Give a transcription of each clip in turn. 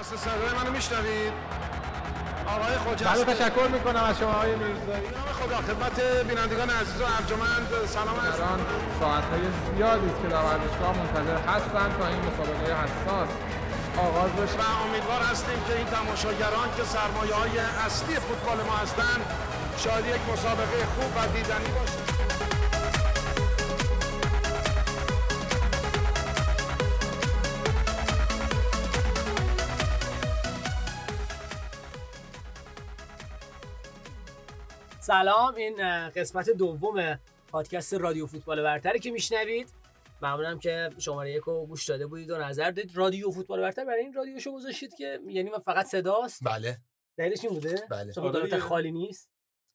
جست صدای منو میشنوید؟ آقای بله خجسته تشکر می‌کنم از شما آقای میرزایی. نام خدا خدمت بینندگان عزیز و ارجمند. سلام عرض الان ساعتهای زیادی است که در ورزشگاه منتظر هستند تا این مسابقه حساس آغاز بشه. و امیدوار هستیم که این تماشاگران که سرمایه های اصلی فوتبال ما هستند شاید یک مسابقه خوب و دیدنی باشه سلام. این قسمت دوم پادکست رادیو فوتبال برتری که میشنوید. ممنونم که شماره یک رو گوش داده بودید و نظر دادید. رادیو فوتبال برتر برای این رادیو شو گذاشتید که یعنی من فقط صداست؟ بله. دلیلش این بوده؟ بله. چون آره. خالی نیست.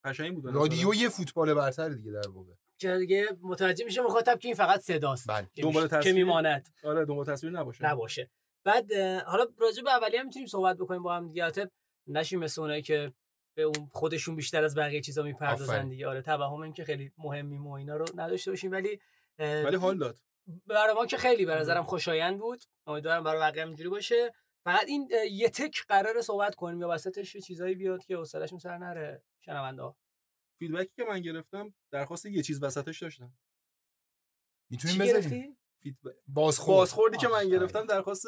قشنگ بود رادیوی فوتبال برتر دیگه در واقع. که دیگه متوجه میشه مخاطب که این فقط صداست. بله. که دنبال میش- که تصویر. میماند. آره دنبال تصویر نباشه. نباشه. بعد حالا راجع به اولیه هم می‌تونیم صحبت بکنیم با هم دیگه. البته نشیم مثل اونایی که به اون خودشون بیشتر از بقیه چیزا می‌پردازن. دیگه. آره توهم این که خیلی مهمیم و اینا رو نداشته باشیم. ولی ولی حال داد. برای ما که خیلی به نظرم خوشایند بود. امیدوارم برای بقیه هم اینجوری باشه. فقط این یه تک قرار صحبت کنیم یا وسطش یه چیزایی بیاد که حوصله‌شون سر نره. شنونده ها feedback ی که من گرفتم درخواست یه چیز وسطش داشتم. می‌تونیم گرفتی؟ feedback بازخورد. بازخوردی که من. گرفتم درخواست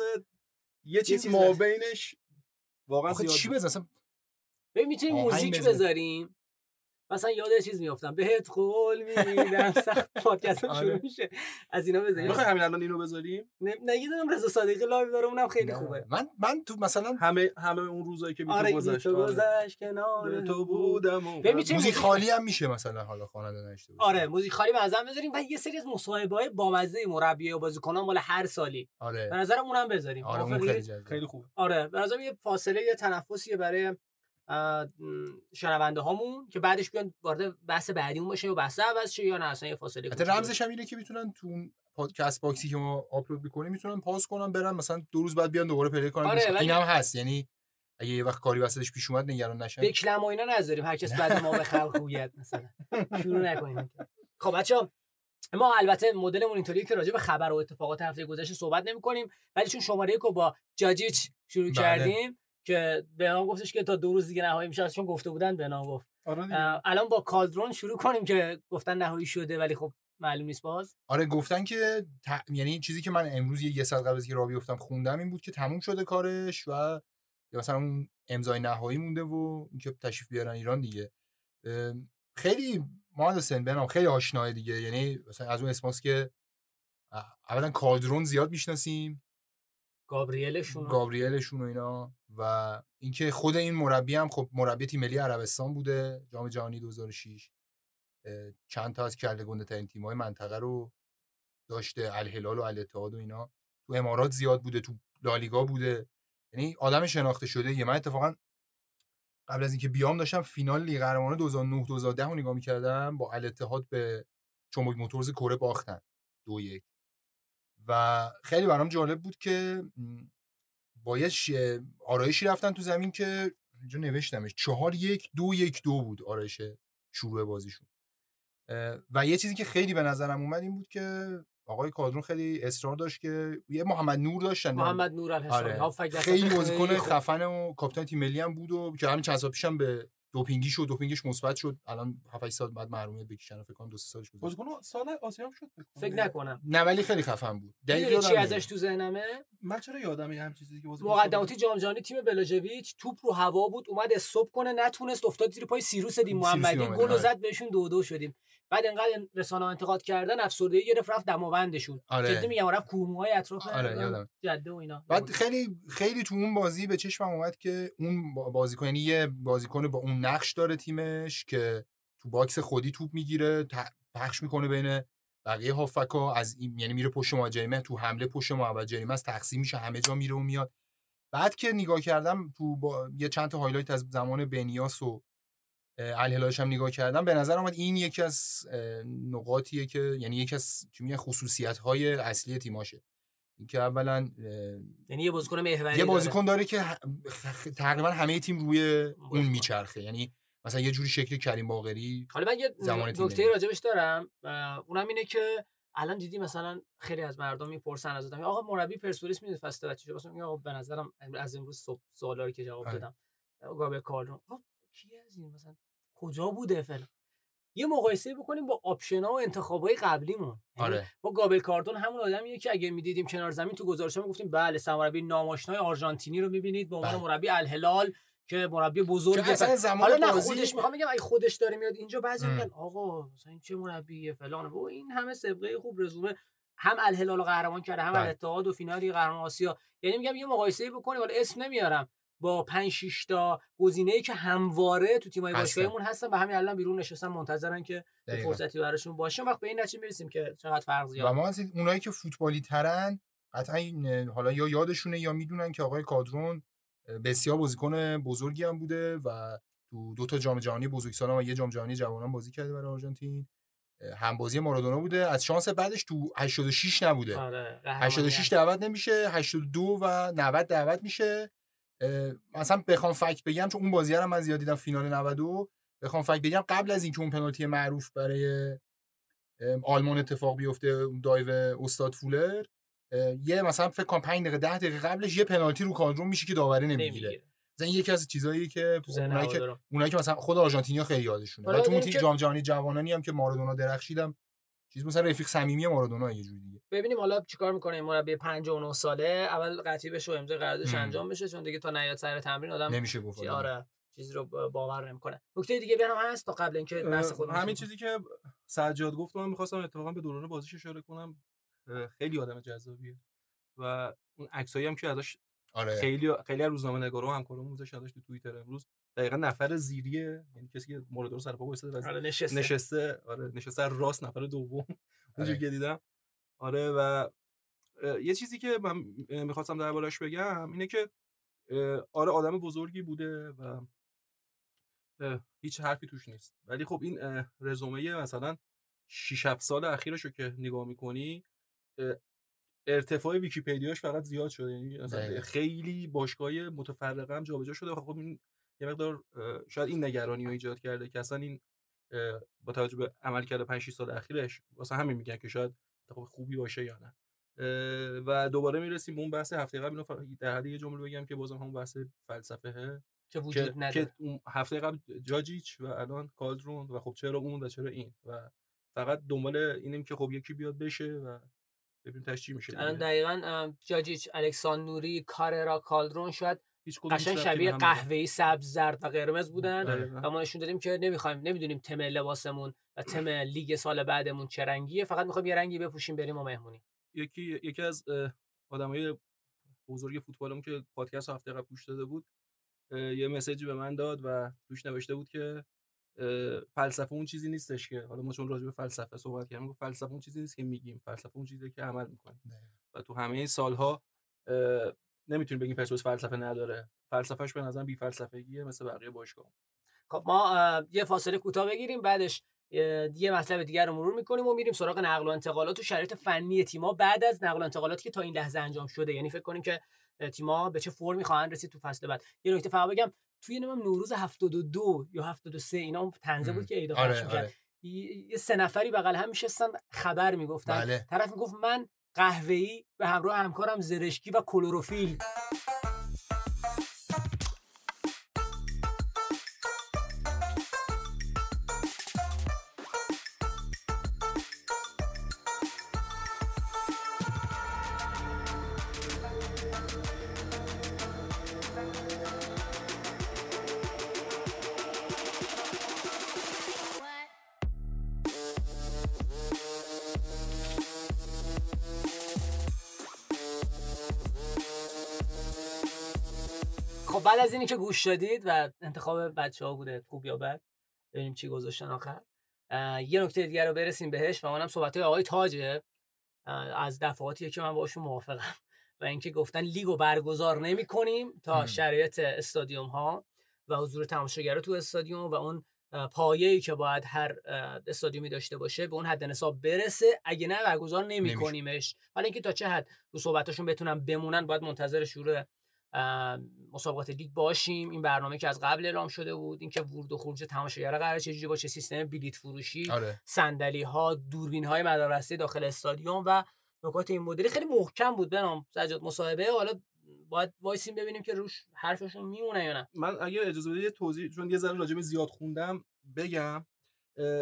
یه چیز چیز ما بینش واقعا زیاد چی بود. ببین می‌تونیم موزیک بذار. بذاریم؟ مثلا یاد چیز میافتم. بهت قول میدم. سخت پادکست هم شروع آره. میشه. از اینا بذاریم می‌خوای همین الان اینو بذاریم؟ نه نه، یه دونم رضا صادقی live داره. اونم خیلی نه. خوبه. من من تو مثلا همه همه اون روزایی که بی آره تو گذشت آره. گذشت کنار به تو بودم موزیک خالی هم میشه مثلا حالا خواننده نشته آره موزیک خالی مثلا بذاریم و یه سری از مصاحبه های بامزه مربی و بازیکنان مال هر سالی. به آره نظرم اونم بذاریم. آره؟ خیلی جذاب خیلی خوب. آره به نظرم یه فاصله یه تنفسیه برای شنونده هامون که بعدش بیان وارد بحث بعدیمون باشه و بحث عوض شه یا نه اصلا یه فاصله حتی رمزش هم اینه که می‌تونن تو پادکست box ی که ما آپلود می‌کنیم می‌تونن pause کنن برن مثلا دو روز بعد بیان دوباره play کنن. آره، این هم هست یعنی اگه یه وقت کاری وسطش پیش اومد نگران نشن. بکلم و اینا نذاریم هر کس بعد ما به خلق گوید مثلا. شروع نکنیم خب بچه‌ها ما البته مدلمون اینطوریه که راجع به خبر و اتفاقات هفته گذشته صحبت نمی کنیم ولی چون شماره یک رو با جاجیچ شروع بله. کردیم که به نام گفتش که تا دو روز دیگه نهایی میشه چون گفته بودن به نام گفت. آره الان با کالدرون شروع کنیم که گفتن نهایی شده ولی خب معلوم نیست باز. آره گفتن که ت... یعنی چیزی که من امروز یه یه ساعت قبل از که راه بیفتم خوندم این بود که تموم شده کارش و یا مثلا اون امضای نهایی مونده و اینکه تشریف بیارن ایران دیگه. خیلی محمد حسین بنام خیلی آشناه دیگه. یعنی مثلا از اون اسماس که اولا کالدرون زیاد می‌شناسیم. گابریلشون. گابریلشون و اینا. و اینکه خود این مربی هم خب مربی تیم ملی عربستان بوده جام جهانی 2006 اه، چند تا از کله گنده ترین تیم‌های منطقه رو داشته الهلال و الاتحاد و اینا. تو امارات زیاد بوده تو لالیگا بوده. یعنی آدم شناخته شده. یه من اتفاقا قبل از اینکه بیام داشتم فینال لیگ قهرمانان 2009 2010 رو نگاه می‌کردم. با الاتحاد به چموک موتورز کره باختن. دو یک. و خیلی برام جالب بود که با یه آرایشی رفتن تو زمین که اینجا نوشتمش چهار یک دو یک دو بود آرایش شروع بازیشون و یه چیزی که خیلی به نظرم اومد این بود که آقای کادرون خیلی اصرار داشت که یه محمد نور داشتن محمد نور آره. خیلی بازیکن خیلی خوب. خفن و کاپیتان تیم ملی هم بود و که همین چند سال پیشم به دوپینگی شد دوپینگش مثبت شد الان 7 سال بعد محرومیت بکشن فکر کنم دو سه سالش گذشت بازیکن سال آسیا هم شد فکر کنم. فکر نکنم نه ولی خیلی خفن بود دقیق می‌دونی چی ازش. تو ذهنمه من چرا یادم یه هم چیزی که بازیکن مقدماتی جام جهانی تیم بلاژویچ توپ رو هوا بود اومد استوب کنه نتونست افتاد زیر پای سیروس دیم سیروس محمدی گل آره. زد بهشون دو دو شدیم بعد انقدر رسانه انتقاد کردن افسردگی گرفت رفت دماوندشون. آره. جدی میگم رفت کوموهای اطراف آره،. جده و اینا. بعد خیلی خیلی تو اون بازی به چشمم اومد که اون با- بازیکن یعنی یه بازیکن با اون نقش داره تیمش که تو box خودی توپ می‌گیره پخش می‌کنه بین بقیه هافبکا از این یعنی میره پشت مهاجمه تو حمله پشت محمد جریمه از تقسیم میشه همه جا میره و میاد. بعد که نگاه کردم تو با یه چند تا highlight از زمان بنی‌یاس و الهلالش هم نگاه کردم به نظر اومد این یکی از نقاطیه که یعنی یکی از چی خصوصیت های اصلی تیماشه اینکه اولا یعنی یه بازیکن محوری یه داره. بازیکن داره که تقریبا همه تیم روی اون. میچرخه یعنی مثلا یه جوری شکل کریم باقری حالا من یه نکته. راجبش دارم اونم اینه که الان دیدی مثلا خیلی از مردم می‌پرسن از آدم آقا مربی پرسپولیس می‌دونی فصل بعد چی مثلا آقا به نظرم از امروز صبح سوالا رو که جواب آره. دادم گابر کارلون آقا کی از این مثلا کجا بوده فلان؟ یه مقایسه بکنیم با آپشنا و انتخابای قبلیمون. یعنی آره. ما گابل کاردون همون آدمیه که اگه می‌دیدیم کنار زمین تو گزارش گفتیم بله سرمربی ناماشنای آرژانتینی رو می‌بینید. به عنوان بله. مربی الهلال که مربی زمان حالا نه بازی- خودش می‌خوام بگم اگه خودش داره میاد اینجا بعضی. میگن آقا مثلا این چه مربیه فلان و این همه سابقه خوب رزومه هم الهلال قهرمان کرده هم بله. الاتحاد و فینالی قهرمان آسیا. یعنی میگم یه مقایسه بکنیم ولی اسم نمیارم. با 5 6 تا گزینه‌ای که همواره تو تیم‌های. باشگاهمون هستن و همین الان بیرون نشستن منتظرن که. فرصتی براشون باشه. وقت به این نتیجه می‌رسیم که چقدر فرق و زیاد ما از اونایی که فوتبالی ترن قطعا حالا یا یادشونه یا می‌دونن که آقای کادرون بسیار بازیکن بزرگی هم بوده و تو دو تا جام جهانی بزرگسالان و یه جام جهانی جوانان بازی کرده برای آرژانتین. هم بازی مارادونا بوده. از شانس بعدش تو 86 نبوده. آره قهرمانی 86 دعوت نمیشه 82 و 90 دعوت میشه. مثلا بخوام فکت بگم چون اون بازی رو من زیاد دیدم فینال 92 بخوام فکت بگم قبل از اینکه اون پنالتی معروف برای آلمان اتفاق بیفته اون دایو استاد فولر یه مثلا فکر کنم 5 دقیقه 10 دقیقه قبلش یه پنالتی رو کادرون میشه که داوری نمی‌گیره. مثلا یکی از چیزایی که اونایی که. اونایی که مثلا خود آرژانتینیا خیلی یادشونه. و تو اون تیم جام جهانی جوانانی هم که مارادونا درخشیدم چیز مثلا رفیق صمیمی مارادونا یه جوری دیگه. ببینیم حالا چیکار می‌کنه این مربی 59 ساله اول قطعی بشه و امضای قراردادش هم. انجام بشه چون دیگه تا نیاد سر تمرین آدم نمیشه گفت. آره چیزی رو با- باور نمی‌کنه. نکته دیگه بیانم هست تا قبل اینکه بحث خود همین چیزی که سجاد گفت من می‌خواستم اتفاقا به دوران بازیش اشاره کنم. خیلی آدم جذابیه. و اون عکسایی هم که ازش آره. خیلی خیلی از روزنامه نگارا و همکارامون گذاشتن ازش تو توییتر امروز. دقیقا نفر زیریه یعنی کسی که مورد رو سر پا آره نشسته. نشسته. آره نشسته راست نفر دوم. اونجوری که دیدم. آره و یه چیزی که من می‌خواستم دربارش بگم اینه که آره آدم بزرگی بوده و هیچ حرفی توش نیست. ولی خب این رزومه مثلا 6 7 سال اخیرش رو که نگاه می‌کنی ارتفاع ویکیپدیاش فقط زیاد شده. یعنی. خیلی باشگاه متفرقه هم جابجا شده. خب این یه مقدار شاید این نگرانی رو ایجاد کرده که اصلا این با توجه به عمل کرده 5 6 سال اخیرش واسه همین میگن که شاید اتفاق خوبی باشه یا نه. و دوباره می‌رسیم به اون بحث هفته قبل اینو در حد یه جمله بگم که بازم همون بحث فلسفه که که, وجود نداره. که اون هفته قبل جاجیچ و الان کالدرون و خب چرا اون و چرا این و فقط دنبال اینیم که خب یکی بیاد بشه و ببینیم چی میشه الان. دقیقا جاجیچ الکساندوری کاررا کالدرون شاید هیچ کدوم قشنگ شبیه. قهوه‌ای سبز زرد و قرمز بودن دقیقاً. و ما نشون دادیم که نمی‌خوایم نمی‌دونیم تم لباسمون و تم لیگ سال بعدمون چه رنگیه فقط می‌خوایم یه رنگی بپوشیم بریم و مهمونی یکی یکی از آدمای بزرگ فوتبالمون که پادکست هفته قبل گوش داده بود یه مسیجی به من داد و توش نوشته بود که فلسفه اون چیزی نیستش که حالا ما چون راجع به فلسفه صحبت کردیم گفت فلسفه اون چیزی نیست که میگیم فلسفه اون چیزی که عمل می‌کنیم و تو همه این سالها نمی‌تونیم بگیم پرسپولیس فلسفه نداره فلسفهش به نظر بی فلسفگیه مثل بقیه باشگاه خب ما یه فاصله کوتاه بگیریم بعدش یه مطلب دیگر رو مرور می‌کنیم و میریم سراغ نقل و انتقالات و شرایط فنی تیما بعد از نقل و انتقالاتی که تا این لحظه انجام شده یعنی فکر کنیم که اه، تیما به چه فرمی خواهند رسید تو فصل بعد یه نکته فقط بگم توی نمیم نوروز 72 یا 73 اینا اون تنزه بود. که ایدا آره،. آره. یه سه نفری بغل هم میشستن خبر می‌گفتن بله طرف می‌گفت من قهوه‌ای به همراه همکارم زرشکی و کلروفیل از اینی که گوش دادید و انتخاب بچه ها بوده خوب یا بد ببینیم چی گذاشتن آخر یه نکته دیگر رو برسیم بهش و اونم صحبت های آقای تاجه از دفعاتیه که من باشون موافقم و اینکه گفتن لیگو برگزار نمی کنیم تا. شرایط استادیوم ها و حضور تماشاگرها تو استادیوم و اون پایه‌ای که باید هر استادیومی داشته باشه به اون حد نصاب برسه اگه نه برگزار نمی نمیشه. کنیمش حالا اینکه تا چه حد رو صحبتاشون بتونن بمونن باید منتظر شروع مسابقات لیگ باشیم. این برنامه که از قبل اعلام شده بود اینکه ورود و خروج تماشاگر قرار چجوری باشه سیستم بلیت فروشی آره. صندلی ها دوربین های مداربسته داخل استادیوم و نکات این مدلی خیلی محکم بود. بنام سجاد مصاحبه. حالا باید وایسیم ببینیم که روش حرفشون میمونه یا نه. من اگه اجازه بدید توضیح چون یه ذره راجع زیاد خوندم بگم.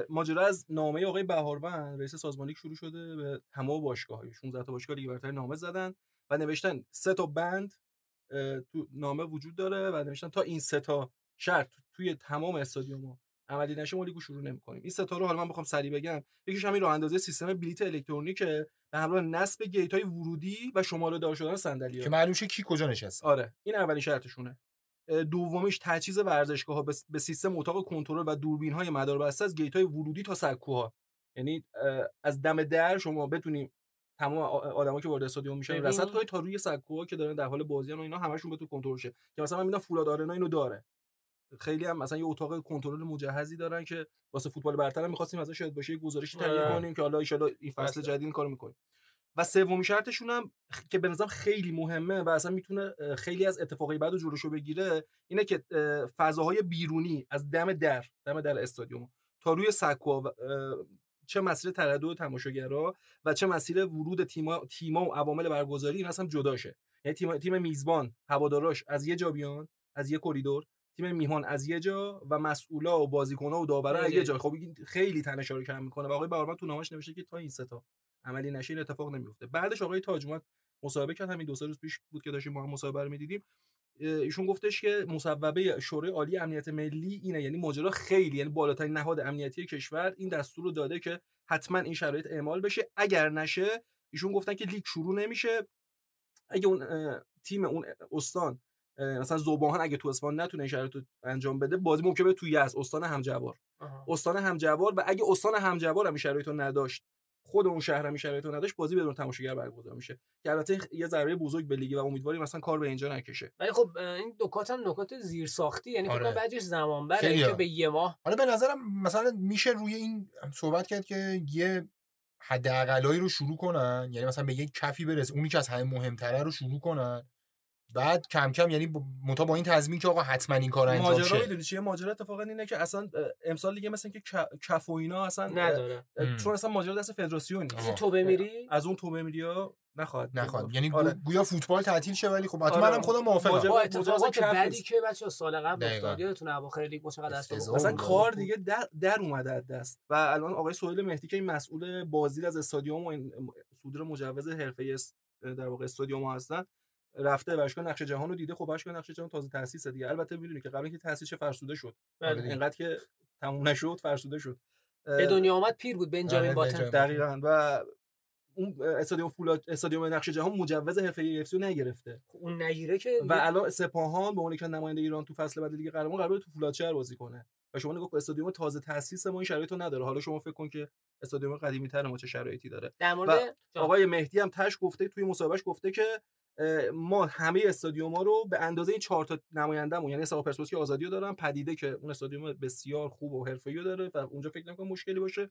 ماجرا از نامه آقای بهاربند رئیس سازمان لیگ شروع شده به تمام باشگاه 16 تا باشگاه لیگ برتر نامه زدن و نوشتن سه تا بند تو نامه وجود داره و نوشتن تا این سه تا شرط توی تمام استادیوم‌ها عملی نشه ما لیگو شروع نمی‌کنیم. این سه تا رو حالا من بخوام سریع بگم. یکیش همین راه اندازی سیستم بلیت الکترونیکه. به همراه نصب گیت‌های ورودی و شماره دار شدن صندلی‌ها. که معلوم کی کجا نشسته. آره این اولین شرطشونه. دومیش تجهیز ورزشگاه ها به سیستم اتاق کنترل و دوربین های مداربسته از گیت های ورودی تا سکوها. یعنی از دم در شما بتونیم تمام آدما که وارد استادیوم میشن. رصد کنید تا روی سکوها که دارن در حال بازی و اینا همشون بتون کنترل شه که مثلا من می‌دونم فولاد آرنا اینو داره خیلی هم مثلا یه اتاق کنترل مجهزی دارن که واسه فوتبال برتر هم می‌خواستیم ازش یاد باشه گزارشی تهیه آره. کنیم که حالا ان این فصل. جدید این کارو می‌کنیم و سومین شرطشون هم که به نظرم خیلی مهمه و اصلا می‌تونه خیلی از اتفاقای بعد رو جلوشو بگیره اینه که اه، فضاهای بیرونی از دم در دم در استادیوم تا روی سکوها چه مسیر تردد تماشاگرها و چه مسیر ورود تیما تیما و عوامل برگزاری این اصلا جدا شه یعنی تیم تیم میزبان هواداراش از یه جا بیان از یه کریدور تیم میهمان از یه جا و مسئولا و بازیکن‌ها و داورا از یه جا. خب خیلی تنش رو کم می‌کنه و آقای بهارمند تو نامش نوشته که تا این سه تا عملی نشه این اتفاق نمیفته بعدش آقای تاج اومد مصاحبه کرد همین دو سه روز پیش بود که داشتیم با هم مصاحبه رو می‌دیدیم. ایشون گفتش که مصوبه شورای عالی امنیت ملی اینه یعنی ماجرا خیلی یعنی بالاترین نهاد امنیتی کشور این دستور رو داده که حتما این شرایط اعمال بشه. اگر نشه ایشون گفتن که لیگ شروع نمیشه. اگه اون تیم اون استان مثلا زباهان اگه تو اصفهان نتونه شرایط انجام بده بازی ممکنه بره تو یزد استان همجوار. استان همجوار و اگه استان همجوار هم شرایط رو نداشت خود اون شهر هم شرایط نداشت بازی بدون تماشاگر برگزار میشه که البته یه ضربه بزرگ به لیگ و امیدواریم مثلا کار به اینجا نکشه ولی خب این نکات هم نکات زیر ساختی یعنی فکر آره. کنم بعدش زمان بره ها. به یه ماه حالا به نظرم مثلا میشه روی این صحبت کرد که یه حداقلایی رو شروع کنن یعنی مثلا به یک کفی برس اونی که از همه مهمتره رو شروع کنن بعد کم کم یعنی با- متا با این تضمین که آقا حتما این کار انجام ماجرا شه می‌دونی چیه ماجرا اتفاقا اینه که اصلا امسال دیگه مثلا که کف و اینا اصلا نداره. چون اصلا ماجرا دست فدراسیون نیست. تو بمیری از اون تو بمیریا نخواهد بود. نخواد یعنی آره. گویا فوتبال تعطیل شه ولی خب حتما آره. هم خودم موافقم با اتفاقات کف بعدی. که بچه سال قبل. افتاد یادتون اواخر لیگ ما چقدر دست. کار دیگه در, در اومده از دست و الان آقای سهیل مهدی که این مسئول بازدید از استادیوم و این صدور مجوز حرفه در واقع استادیوم ها هستن رفته ورزشگاه نقش جهان رو دیده خب ورزشگاه نقش جهان تازه تاسیس دیگه. البته می‌دونی که قبل اینکه تاسیس فرسوده شد. بله. اینقدر که تموم نشد فرسوده شد. به دنیا آمد پیر بود بنجامین آره، باتن. دقیقاً. و اون استادیوم فولاد استادیوم نقش جهان مجوز حرفه ای رو نگرفته. اون نگیره که و الان سپاهان به عنوان که نماینده ایران تو فصل بعد لیگ قهرمان قراره تو فولادشهر بازی کنه. و شما نگاه استادیوم تازه تاسیس ما این شرایطو نداره. حالا شما فکر کن که استادیوم قدیمی تر ما چه شرایطی داره. در مورد. آقای مهدی هم تش گفته توی مصاحبهش گفته که ما همه استادیوم ها رو به اندازه این چهار تا نمایندهمون یعنی حساب پرسپولیس که آزادی رو دارن پدیده که اون استادیوم بسیار خوب و حرفه‌ای داره و اونجا فکر نمی‌کنم مشکلی باشه.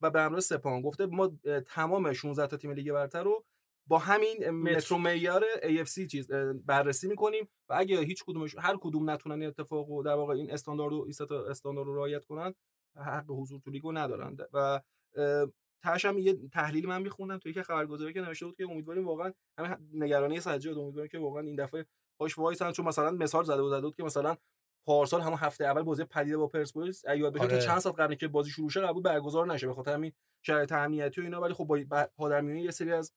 و به همراه سپاهان گفته ما تمام 16 تا تیم لیگ برتر رو با همین مترو معیار AFC چیز بررسی می‌کنیم و اگه هیچ کدومش هر کدوم نتونن این اتفاق و در واقع این استاندارد و استاندارد رو رعایت کنن حق حضور تو لیگو ندارن و اه، تاش هم یه تحلیلی من میخوندم توی که خبرگزاری که نوشته بود که امیدواریم واقعا همین نگرانی سجاد امیدواریم که واقعا این دفعه باش وایسن چون مثلا مثال زده بود زده بود که مثلا پارسال همون هفته اول بازی پدیده با پرسپولیس یاد بشه آره. چند سال قبل که بازی شروع شه بود برگزار نشه به خاطر همین شرایط امنیتی و اینا ولی خب با پادرمیونی یه سری از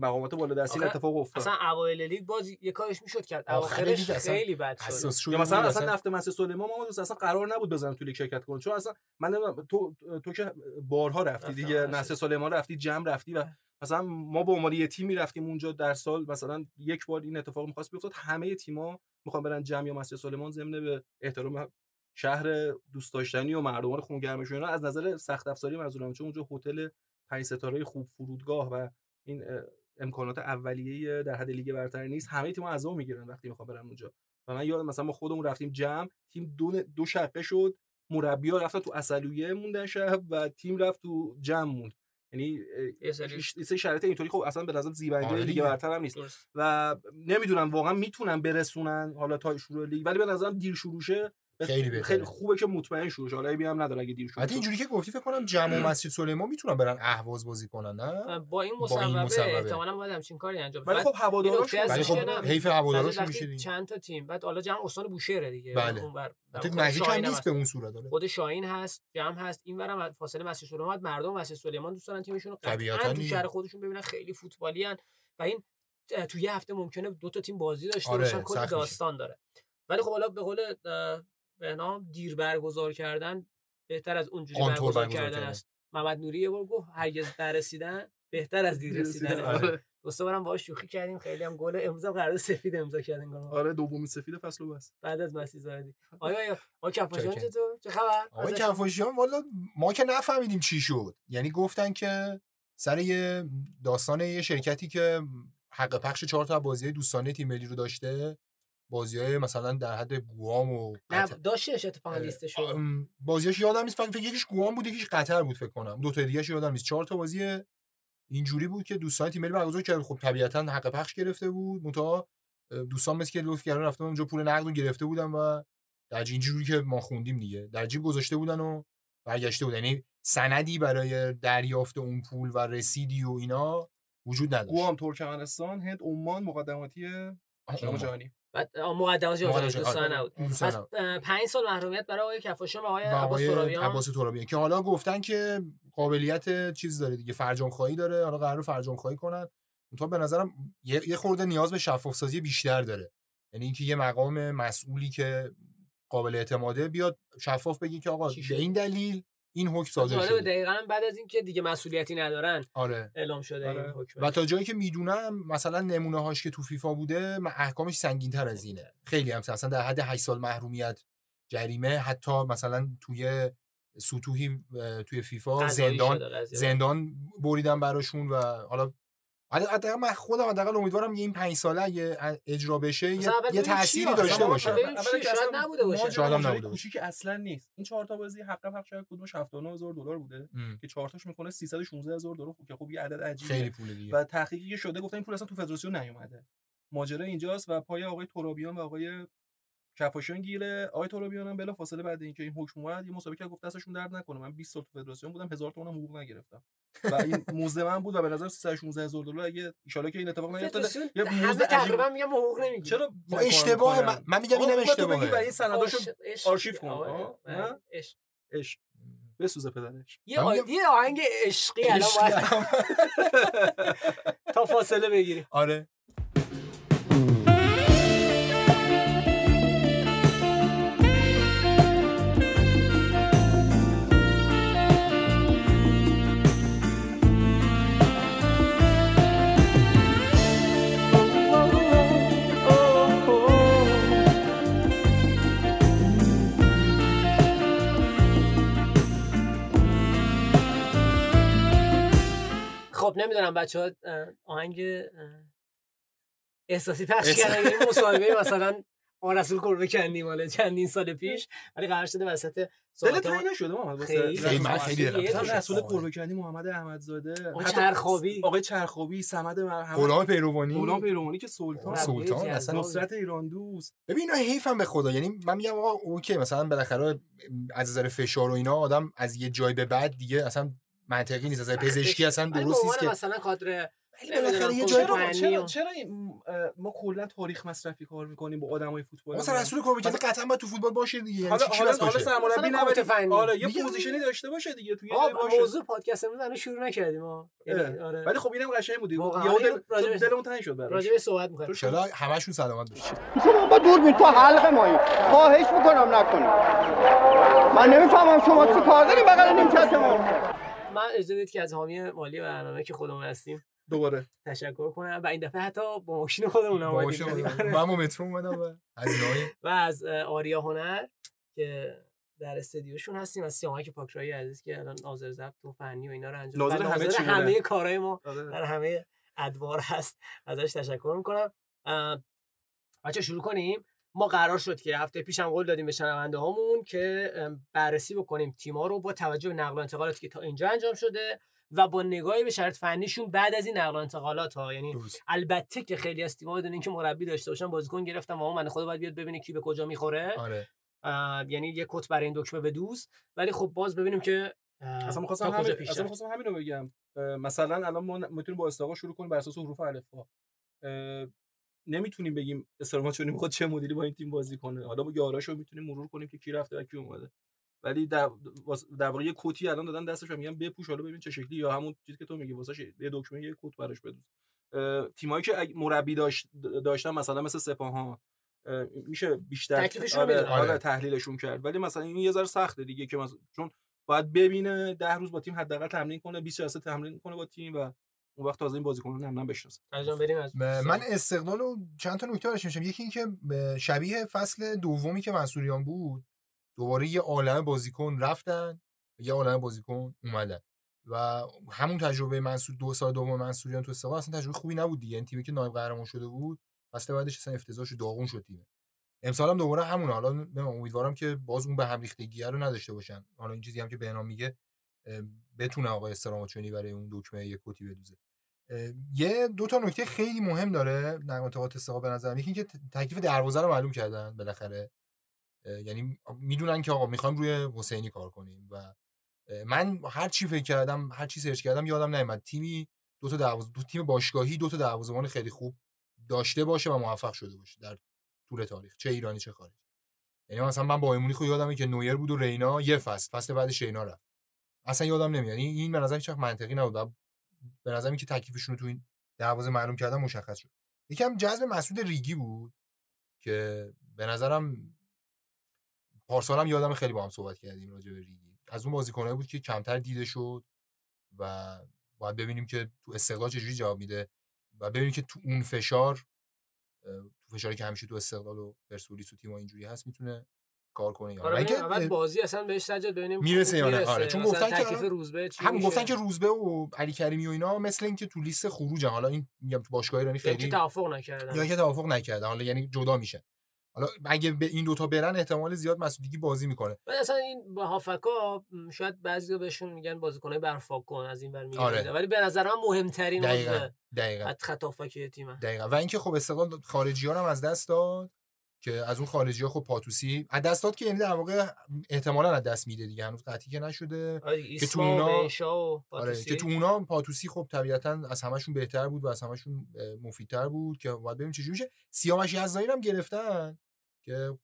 مقامات بالادستی این آخه اتفاق افتاد. اصلا اوایل لیگ باز یه کارش می‌شد کرد. اواخرش خیلی بد شد. یا مثلا اصلا نفت مسجد سلیمان ما اصلا قرار نبود بزنن تو لیگ شرکت کنن چون اصلا من نمی‌دونم، تو تو که بارها رفتی دیگه. نسل سلیمان رفتی جمع رفتی و مثلا ما به عنوان یه تیمی رفتیم اونجا در سال مثلا یک بار این اتفاق می‌خواست بیفتاد. همه تیم‌ها می‌خوان برن جمع یا مسجد سلیمان ضمن به احترام شهر دوست داشتنی و مردمان خونگرمش و اینا. از نظر سخت افزاری منظورم چون اونجا هتل پنج ستاره خوب فرودگاه و این امکانات اولیه در حد لیگ برتر نیست. همه تیم‌ها عزا می‌گیرن وقتی می‌خوان برن اونجا. و من یادم مثلا ما خودمون رفتیم جمع تیم دو, دو شقه شد. مربی‌ها رفتن تو اصلیه موندن شب و تیم رفت تو جمع موند. یعنی سری شرایط اینطوری خب اصلا به نظر زیبنده آره لیگ. برتر هم نیست. درست. و نمی‌دونم واقعا می‌تونن برسونن حالا تا شروع لیگ. ولی به نظرم دیر شروع شه خیلی بهتره. خیلی خوبه که مطمئن شروع شه حالا عیبی هم نداره اگه دیر شروع حتی. اینجوری که گفتی فکر کنم جمع و مسجد سلیمان می‌تونن برن اهواز بازی کنن نه با این مسببه مسببه. احتمالاً باید همچین کاری انجام ولی خب هوادارش هستش ولی که خب حیف وقتی میشه دیگه چند تا تیم بعد حالا جمع استان بوشهره دیگه بله. اونور خود نزدیک هم نیست. به اون صورت آره. خود شاهین هست جمع هست این ورم فاصله مسجد سلیمان مردم مسجد سلیمان دوست دارن تیمشون رو طبیعتاً قطعا تو. شهر خودشون ببینن خیلی فوتبالی ان و این تو یه هفته ممکنه دو تا تیم بازی داشته آره، باشن کلی. داستان داره ولی خب حالا به قول اه، بهنام دیر برگزار کردن بهتر از اونجوری برگزار برگزار کردن کردن. است. محمد نوری یه بار گفت هرگز نرسیدن بهتر از دیر رسیدن آره. دوستا برام باهاش شوخی کردیم خیلی هم گل هم قرارداد سفید امضا کردن گل آره دومی سفید فصل بس. بعد از مسیح زادی آیا آیا آقا کفاشان چکر. چطور؟ چه خبر؟ ازشون؟ کفاشیان والا ما که نفهمیدیم چی شد. یعنی گفتن که سر یه داستان یه شرکتی که حق پخش چهار تا بازی دوستانه تیم ملی رو داشته بازی های مثلا در حد گوام و قطر داشتش اتفاقا لیستشو ام، بازیاش یادم نیست فکر فکر یکیش گوام بود یکیش قطر بود فکر کنم. دو تا دیگه یادم نیست. چهار تا بازی اینجوری بود که دوستان تیم ملی برگزار کرد خب طبیعتا حق پخش گرفته بود. متا دوستان مثل که لطف کردن رفتن اونجا پول نقد رو گرفته بودن و در اینجوری که ما خوندیم دیگه. در جیب گذاشته بودن و برگشته بودن یعنی سندی برای دریافت اون پول و رسیدی و اینا وجود نداشت. گوام ترکمنستان هند عمان مقدماتی جهانی بعد مقدمات جهانی. دوستانه نبود. پس پنج سال محرومیت برای آقای کفاشان و آقای عباس ترابیان عباس ترابیان که حالا گفتن که قابلیت چیز داره دیگه فرجام خواهی داره. حالا قرار فرجام خواهی کنن. تو به نظرم یه, یه خورده نیاز به شفاف سازی بیشتر داره. یعنی اینکه یه مقام مسئولی که قابل اعتماده بیاد شفاف بگی که آقا به؟ این دلیل این حکم صادر شده. دقیقا بعد از اینکه دیگه مسئولیتی ندارن آره. اعلام شده این آره. حکم. و تا جایی که می‌دونم مثلا نمونه هاش که تو فیفا بوده احکامش سنگین تر از اینه. خیلی هم اصلا در حد 8 سال محرومیت جریمه. حتی مثلا توی سطوحی توی فیفا زندان. زندان بریدن براشون و حالا حالا حداقل من خودم حداقل امیدوارم یه این پنج ساله اگه اجرا بشه یه, یه تأثیری؟ داشته باشه؟ شاید نبوده باشه. شاید هم نبوده باشه. کوچیک اصلا نیست این چهار تا بازی حق پخش شاید کدومش 79000 دلار بوده ام. که چهار تاش می‌کنه 316000 دلار که خب یه عدد عجیبیه خیلی پول دیگه و تحقیقی که شده گفتن این پول اصلا تو فدراسیون نیومده ماجرا اینجاست و پای آقای ترابیان و آقای کفاشان گیره آقای ترابیان هم بلا فاصله بعد اینکه این حکم اومد یه مسابقه گفت دستشون درد نکنه من 20 سال تو فدراسیون بودم هزار تومن هم حقوق نگرفتم و این مزد من بود و به نظر 316 هزار دلار اگه ان که این اتفاق نیفتاده فدراسیون یه مزد تقریبا میگم حقوق نمی‌گیره چرا خب این کار اشتباه؟ من, من میگم اینم خب تو اشتباهه این سنداشو آرشیو. کن، آره. بله. نه؟ عشق. عشق بسوزه پدرش یه یه آهنگ عشقی الان باید تا فاصله بگیریم آره خب نمی‌دونم بچه ها آهنگ احساسی پخش کردن این مصاحبه مثلا آن رسول کربه کندی مال چندین سال پیش ولی قرار شده وسط دلت تنگ نشده محمد خیلی. من رسول خیلی دلم. رسول قربکنی محمد احمدزاده آقای چرخابی. آقای چرخابی صمد مرحمت غلام پیروانی غلام پیروانی که سلطان ربیه سلطان. اصلا نصرت ایران دوست ببین اینا حیفم به خدا یعنی من میگم آقا اوکی مثلا بالاخره از نظر فشار و اینا آدم از یه جای به بعد دیگه اصلا منطقی نیست. از پزشکی اصلا درست نیست که مثلا کادر ولی بالاخره یه نمی‌دونم، جای کمک چرا چرا ما کلا تاریخ مصرفی کار می‌کنیم با آدمای فوتبال؟ مثلا رسول کربکندی قطعا باید تو فوتبال باشه دیگه. یعنی حالا حالا حالا سرمربی نباید فنی. آره یه position ی داشته باشه دیگه توی یه جایی باشه. موضوع پادکست امروز هنوز شروع نکردیم. آره. ولی خب اینم قشنگ بود. به- دلمون تنگ شد براش. راجع به صحبت می‌کنیم. چرا همشون سلامت باشه شما با دوربین تو حلق مایی. خواهش می‌کنم نکنید. من نمی‌فهمم شما چی کار داریم بغل نیمکت ما. من اجازه بدید که از حامی مالی برنامه که خودمون هستیم دوباره. تشکر کنم. و این دفعه حتی با ماشین خودمون باشه آمدیم من با مترو اومدم و هزینه‌های و از آریا هنر که در استدیوشون هستیم. از سیامک پاکرایی عزیز که الان ناظر ضبط و فنی و اینا رو انجام ناظر همه چی. همه کارهای ما آره. در همه ادوار هست. ازش تشکر می‌کنم. بچه شروع کنیم. ما قرار شد که هفته پیش هم قول دادیم به شنونده هامون که بررسی بکنیم تیما رو با توجه به نقل و انتقالاتی که تا اینجا انجام شده و با نگاهی به شرط فنیشون بعد از این نقل و انتقالات ها. یعنی درست. البته که خیلی از تیم‌ها بدون اینکه مربی داشته باشن بازیکن گرفتن و من خدا باید بیاد ببینه کی به کجا می‌خوره. آره. یعنی یه کت برای این دکمه بدوز ولی خب باز ببینیم که اصلا می‌خواستم همین اصلا. می‌خواستم همین رو بگم مثلا الان ما می‌تونیم با استقا شروع کنیم بر اساس حروف الفبا نمی‌تونیم بگیم استراماچونی می‌خواد چه مدلی با این تیم بازی کنه. حالا ما یاراشو می‌تونیم مرور کنیم که کی رفته و کی اومده. ولی در در واقع یه کتی الان دادن دستش و میگن بپوش حالا ببین چه شکلی. یا همون چیزی که تو میگی واسه یه دکمه یه کت براش بدوز. تیمایی که مربی داشت داشتن مثلا مثل سپاهان اه، میشه بیشتر آره. آره آره. تحلیلشون کرد. ولی مثلا این یه ذره سخته دیگه که مثلا چون باید ببینه ده روز با تیم حداقل تمرین کنه 20 جلسه تمرین کنه با تیم و اون وقت تازه این بازیکنان نم نم بشناسه. انجام بریم از من استقلال رو چند تا نکته براش میشم یکی اینکه شبیه فصل دومی که منصوریان بود دوباره یه عالم بازیکن رفتن یه عالم بازیکن اومدن. و همون تجربه منصور دو سال دوم منصوریان تو استقلال اصلا تجربه خوبی نبود دیگه. این تیمی که نایب قهرمان شده بود فصل بعدش اصلا افتضاح شد داغون شد تیم امسال هم دوباره همونه. حالا امیدوارم که باز اون به هم ریختگی رو نداشته باشن. حالا این چیزی هم که بهنام میگه بتونه آقای استراماچونی برای اون دکمه یک کتی بدوزه. یه دو تا نکته خیلی مهم داره نقل انتقالات استقلال به نظر یکی اینکه تکلیف دروازه رو معلوم کردن بالاخره. یعنی می‌دونن که آقا می‌خوایم روی حسینی کار کنیم و من هر چی فکر کردم هر چی سرچ کردم یادم نمیاد تیمی دو تا دروازه دو تیم باشگاهی دو تا دروازه‌بان خیلی خوب داشته باشه و موفق شده باشه در طول تاریخ چه ایرانی چه خارجی. یعنی مثلا من با ایمونی خود یادمه که نویر بود و رینا یه فصل فصل بعدش رینا رفت. اصلا یادم نمیاد. یعنی این به نظر منطقی نبود. به نظر که تکلیفشون رو تو این دروازه معلوم کردن مشخص شد. یکم جذب مسعود ریگی بود که به نظرم پارسال هم یادم خیلی با هم صحبت کردیم راجع به ریگی. از اون بازیکنایی بود که کمتر دیده شد و باید ببینیم که تو استقلال چجوری جواب میده و ببینیم که تو اون فشار تو فشاری که همیشه تو استقلال و پرسپولیس و تیم اینجوری هست می‌تونه کار کنه یا. آره ببینیم اول بازی اصلا بهش سجاد ببینیم می‌رسه یا نه؟ آره، چون گفتن که روزبه چی میشه؟ گفتن که روزبه و علی کریمی و اینا مثل اینکه تو لیست خروجن حالا این میگم تو باشگاه ایرانی که خیلی توافق نکردن. یا که توافق نکردن. حالا یعنی جدا میشن حالا اگه به این دوتا برن احتمال زیاد مسعودی بازی می‌کنه. ولی اصلا این با هافکا شاید بعضیا بهشون میگن بازیکنای برفاک کن از این ور میگن آره. ولی به نظر من مهمترین دقیقاً دقیقاً. خط خط هافکی تیمه. دقیقاً. و اینکه خب استقلال خارجی ها هم از دست داد. که از اون خارجی ها خب پاتوسی از دست داد که یعنی در واقع احتمالا از دست میده دیگه هنوز قطعی که نشده. آره دیگه، که تو اونا- آره. که تو اونا پاتوسی خب طبیعتا از همشون بهتر بود و از همشون مفیدتر بود که باید ببینیم چجوری میشه. سیامش یزدانی هم گرفتن که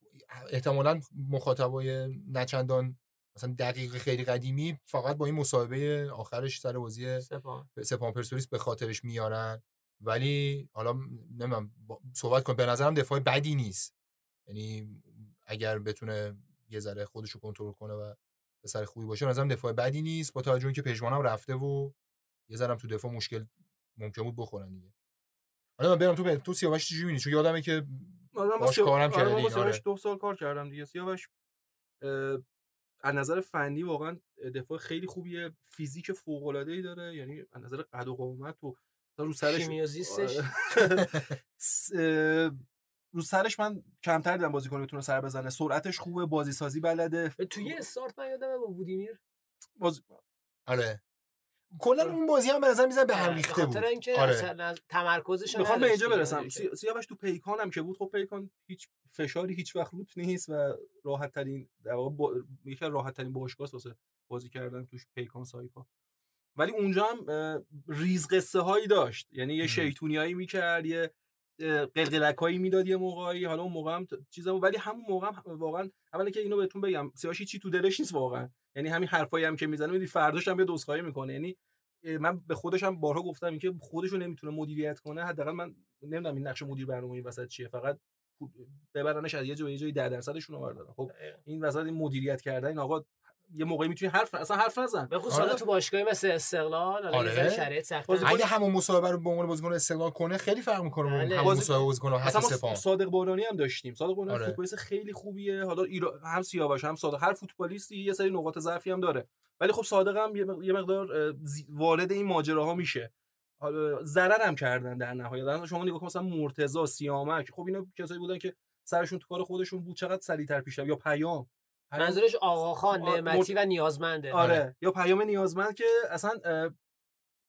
احتمالا مخاطبای نچندان مثلا دقیق خیلی قدیمی فقط با این مصاحبه آخرش سر بازی سپاهان. سپاهان پرسپولیس به خاطرش میارن. ولی حالا نمی‌دونم صحبت کن به نظرم دفاع بدی نیست. یعنی اگر بتونه یه ذره خودش رو کنترل کنه و به سر خوبی باشه نظرم دفاع بدی نیست با توجه به اینکه پژمان هم رفته و یه ذره تو دفاع مشکل ممکن بود بخورن دیگه. حالا من برم تو به تو سیاوش چجوری می‌بینی؟ چون یادمه که آره باش کارم آره من با کردی، سیاوش آره. دو سال کار کردم دیگه. سیاوش اه، از نظر فنی واقعا دفاع خیلی خوبیه. فیزیک فوق العاده ای داره. یعنی از نظر قد و قامت و مثلا رو سرش آره. رو سرش من کمتر دیدم بازیکن بتونه سر بزنه. سرعتش خوبه بازی سازی بلده توی استارت من یادمه با بودیمیر باز... آره. کلا اون بازی هم به نظر می‌زنه به هم آره، ریخته بود. خاطر اینکه آره. تمرکزش می‌خوام به اینجا برسم. سیاوش تو پیکان هم که بود خب پیکان هیچ فشاری هیچ وقت روت نیست و راحت ترین در واقع با... یکی راحت ترین باشگاه واسه بازی کردن توش پیکان سایپا. ولی اونجا هم ریز قصه هایی داشت. یعنی یه. شیطونیایی می‌کرد یه قلقلک هایی می‌داد یه موقعی حالا اون موقع هم بود، ولی همون موقع هم واقعا اولا که اینو بهتون بگم سیاوش چی تو دلش نیست واقعا. یعنی همین حرفایی هم که می‌زنه میدی فرداش هم یه دوسخایی می‌کنه. یعنی من به خودش هم بارها گفتم اینکه خودش رو نمی‌تونه مدیریت کنه. حداقل من نمی‌دونم این نقش مدیر برنامه این وسط چیه. فقط ببرنش از یه جای یه جای 10 درصدشون رو بردارن. خب. این وسط این مدیریت کردن این آقا یه موقعی می‌تونی حرف اصلا حرف نزن. به خصوص آره. حالا تو باشگاهی مثل استقلال آره. شرایط بازیکن- اگه همون مصاحبه رو به عنوان بازیکن استقلال کنه خیلی فرق می‌کنه بله. همون بازی- مصاحبه بازیکن اصلا ما صادق بارانی هم داشتیم. صادق بارانی آره. فوتبالیست خیلی خوبیه. حالا ایرا... هم سیاوش هم صادق. هر فوتبالیستی یه سری نقاط ضعفی هم داره. ولی خب صادق هم یه مق- یه مقدار وارد این ماجراها میشه. حالا ضرر هم کردن در نهایت شما نگاه کن مثلا مرتضی سیامک. خب اینا کسایی بودن که سرشون تو کار خودشون بود. چقدر سریعتر پیش رفت. یا پیام- منظورش آقاخان نعمتی و نیازمنده. آره. یا پیام نیازمند که اصلا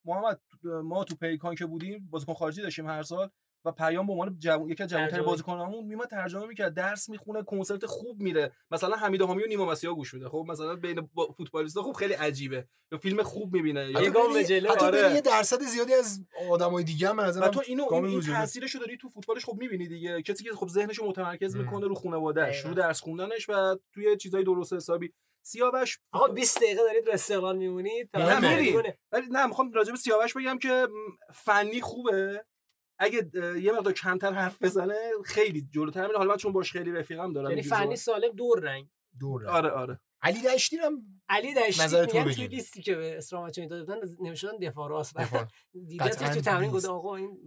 محمد ما تو پیکان که بودیم بازیکن خارجی داشتیم هر سال. و پیام به عنوان جوان یکی از جوان‌ترین. بازیکنامون میاد ترجمه می‌کرد درس می‌خونه کنسرت خوب میره مثلا حمید حامی و نیما مسیحا گوش میده خب مثلا بین با- فوتبالیستا خوب خیلی عجیبه یا فیلم خوب می‌بینه یه یا گام به جلو. حتی آره. یه درصد زیادی از آدمای دیگه هم و تو اینو این, این وجوده. تاثیرشو داری تو فوتبالش خب می‌بینی دیگه کسی که خب ذهنشو متمرکز. می‌کنه رو خانواده‌اش. رو درس خوندنش و توی چیزای درست حسابی سیاوش آقا 20 دقیقه دارید رو استقلال میمونید نه، میری. ولی نه می‌خوام راجع به سیاوش بگم که فنی خوبه اگه یه مقدار کمتر حرف بزنه خیلی جلوتر میره حالا من چون باش خیلی رفیقم دارم یعنی فنی سالم دور رنگ دور رفت. آره آره علی دشتی هم علی دشتی میگن رو توی. لیستی که به اسلام بچه می‌داد بودن نمی‌شدن دفاع راست دفاع. دیدتش تو تمرین. گفته آقا این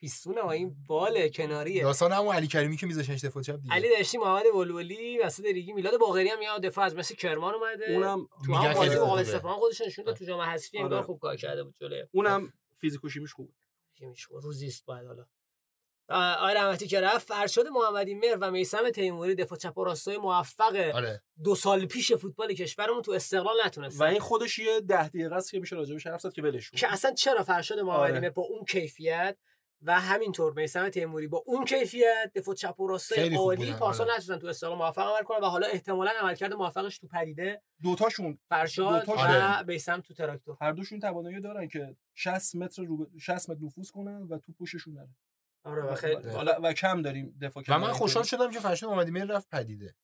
پیستونه ها این باله کناریه داستان همون علی کریمی که میذاشنش دفاع چپ دیگه علی دشتی محمد بلبلی مسعود ریگی میلاد باقری هم یا دفاع از مثل کرمان اومده اونم تو هم بازی مقابل خوبه. سپاهان خودش نشون داد تو جام حذفی انگار آره. خوب کار کرده بود جلوی اونم فیزیک و خوبه تیمش روزیست باید حالا آ- آقای رحمتی که رفت فرشاد محمدی مهر و میسم تیموری دفاع چپ و راستای موفق آره دو سال پیش فوتبال کشورمون تو استقلال و نتونستن این خودش یه ده دقیقه است که میشه راجبش حرف زد که ولش کن. که اصلا چرا فرشاد محمدی آره. مهر با اون کیفیت و همینطور میسم تیموری با اون کیفیت دفاع چپ و خوب عالی پارسال آره. نتونستن تو استقلال موفق عمل کنن و حالا احتمالاً عملکرد موفقش تو پدیده دوتاشون فرشاد دوتاشون. و آره. میسم تو تراکتور هر دوشون توانایی دارن که 60 متر رو 60 متر نفوذ کنن و تو پوششون نره آره و خیلی. حالا و کم داریم دفاع و من. خوشحال شدم که فرشاد محمدی مهر رفت پدیده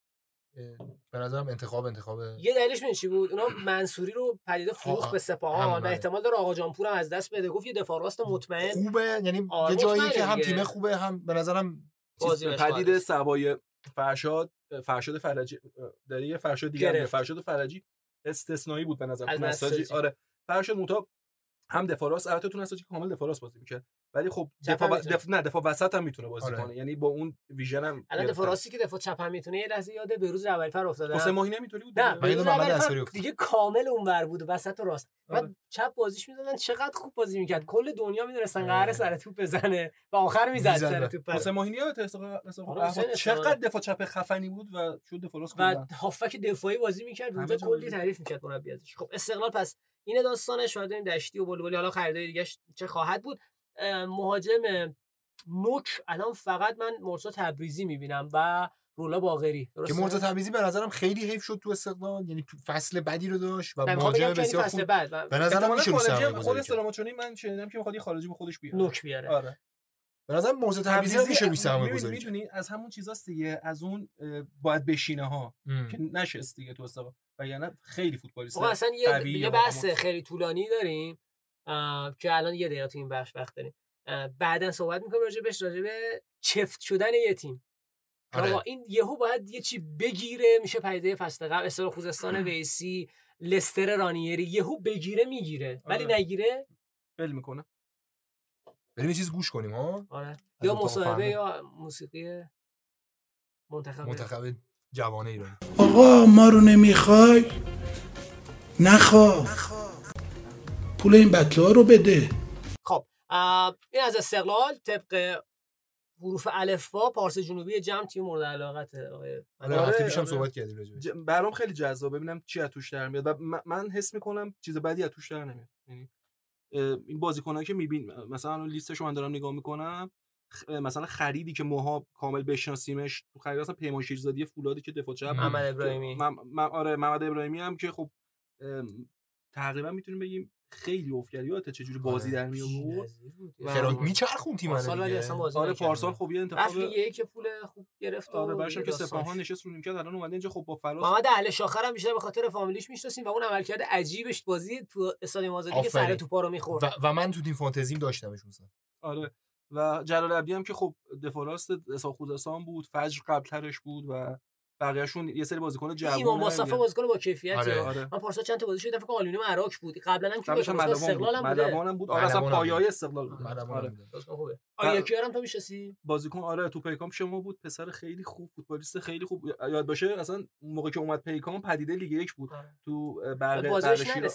به نظرم انتخاب انتخاب. یه دلیلش می‌دونی چی بود؟ اونا منصوری رو پدیده فروخت آه، به سپاهان و. احتمال داره آقا جان پورم از دست بده. گفت یه دفاع راست مطمئن. خوبه. یعنی آره، یه جایی که هم. تیمه خوبه هم به نظرم بازی چیز- بهش پدید خواهد. سوای فرشاد فرشاد فرجی داره یه فرشاد دیگه. فرشاد فرجی استثنایی بود به نظر نساجی. نساجی. آره. فرشاد موتا هم دفاع راست البته تو نساجی کامل دفاع راست بازی می‌کرد. ولی خب دفاع. دف... نه دفاع وسط هم می‌تونه بازی آره. کنه یعنی با اون ویژن هم الان. دفاع راستی که دفاع چپ هم می‌تونه یه لحظه یاد بروز اولفر افتادم حسین ماهی نمی‌تونی بود نه دیگه. بروز اولفر کامل اونور بود وسط و راست آره. بعد چپ بازیش می‌دادن چقدر خوب بازی می‌کرد کل دنیا می‌دونستن آره. قراره سر توپ بزنه و آخر می‌زد سر توپ حسین ماهی آره،. چقدر دفاع چپ خفنی بود و شد دفاع راست و خوندن. هافک دفاعی بازی می‌کرد اونجا جا کلی تعریف می‌کرد مربی ازش خب استقلال پس این داستانش و این دشتی و بلبلی حالا خریدای دیگه چه خواهد بود مهاجم نوک. الان فقط من مرتضی تبریزی می‌بینم و رولا باقری. که مرتضی تبریزی به نظرم خیلی حیف شد تو استقلال. یعنی تو فصل بدی رو داشت و مهاجم بسیار فصل خوب. بعد. و به نظرم میشه رو خود. استراماچونی من شنیدم که می‌خواد یه خارجی به خودش بیاره. نوک بیاره. آره. به نظرم مرتضی تبریزی میشه روی سرمایه می‌دونی- گذاری. می‌دونی از همون چیزاست دیگه. از اون باید بشینه ها. ام. که نشست دیگه تو استقلال. و یعنی خیلی فوتبالیست اصلا یه, یه بحث. خیلی طولانی داریم. که الان یه دقیقه تو این بخش وقت داریم. بعدا صحبت می‌کنیم راجع بهش راجع به چفت شدن یه تیم. آره. آقا این یهو باید یه چی بگیره میشه پیده فصل قبل استقلال خوزستان ویسی لستر رانیری یهو بگیره می‌گیره. ولی آره. نگیره. ول می‌کنه. بریم یه چیز گوش کنیم ها؟ آره. یا مصاحبه. یا موسیقی منتخب منتخب جوان ایرانی آقا ما رو نمی‌خوای؟ نخوا پول این ها رو بده. خب این از استقلال طبق حروف الفبا پارس جنوبی جمع تیم مورد علاقت آقای آره هفته پیشم آره. صحبت کردیم راجع برام خیلی جذاب ببینم چی از توش در میاد. و من حس می‌کنم چیز بدی از توش در نمیاد. یعنی این بازیکنایی که میبین مثلا الان لیستش رو من دارم نگاه می‌کنم مثلا خریدی که ماها کامل بشناسیمش تو خرید اصلا پیمان شیرزادی فولادی که دفاع چپ. محمد ابراهیمی. مم- آره محمد ابراهیمی هم که خب تقریبا می‌تونیم بگیم خیلی افکریات چجوری بازی آره. در می آورد. و- فرانک میچرخون تیم پارسال ولی اصلا بازی آره. پارسال خب یه انتخاب رفت لیگ که پول خوب گرفت و آره برشم دیگه که. سپاهان نشست رو نیمکت الان اومده اینجا خب با فراز محمد اهل شاخر هم بیشتر به خاطر فامیلیش می‌شناسیم و اون عملکرد عجیبش بازی تو استادیوم آزادی که. سر توپا رو می‌خورد و, و من تو تیم فانتزیم داشتمش اون سال. آره و جلال عبدی هم که خب دفاع راست استقلال خوزستان بود فجر قبلترش بود و بقیه‌شون یه سری بازیکن جوان ایمان مصطفی بازیکن با کیفیتی آره. آره. من پارسال چند تا بازی فکر کنم آلومینیوم اراک بود. قبلا هم که هم بود. استقلال هم بوده. ملوان هم بود. آره اصلا بود. استقلال بود. آره. خوبه. آیا هم تو می‌شناسی بازیکن آره تو پیکان شما بود. پسر خیلی خوب فوتبالیست خیلی خوب. یاد باشه اصلا موقع که اومد پیکان پدیده لیگ یک بود. تو اه، برق.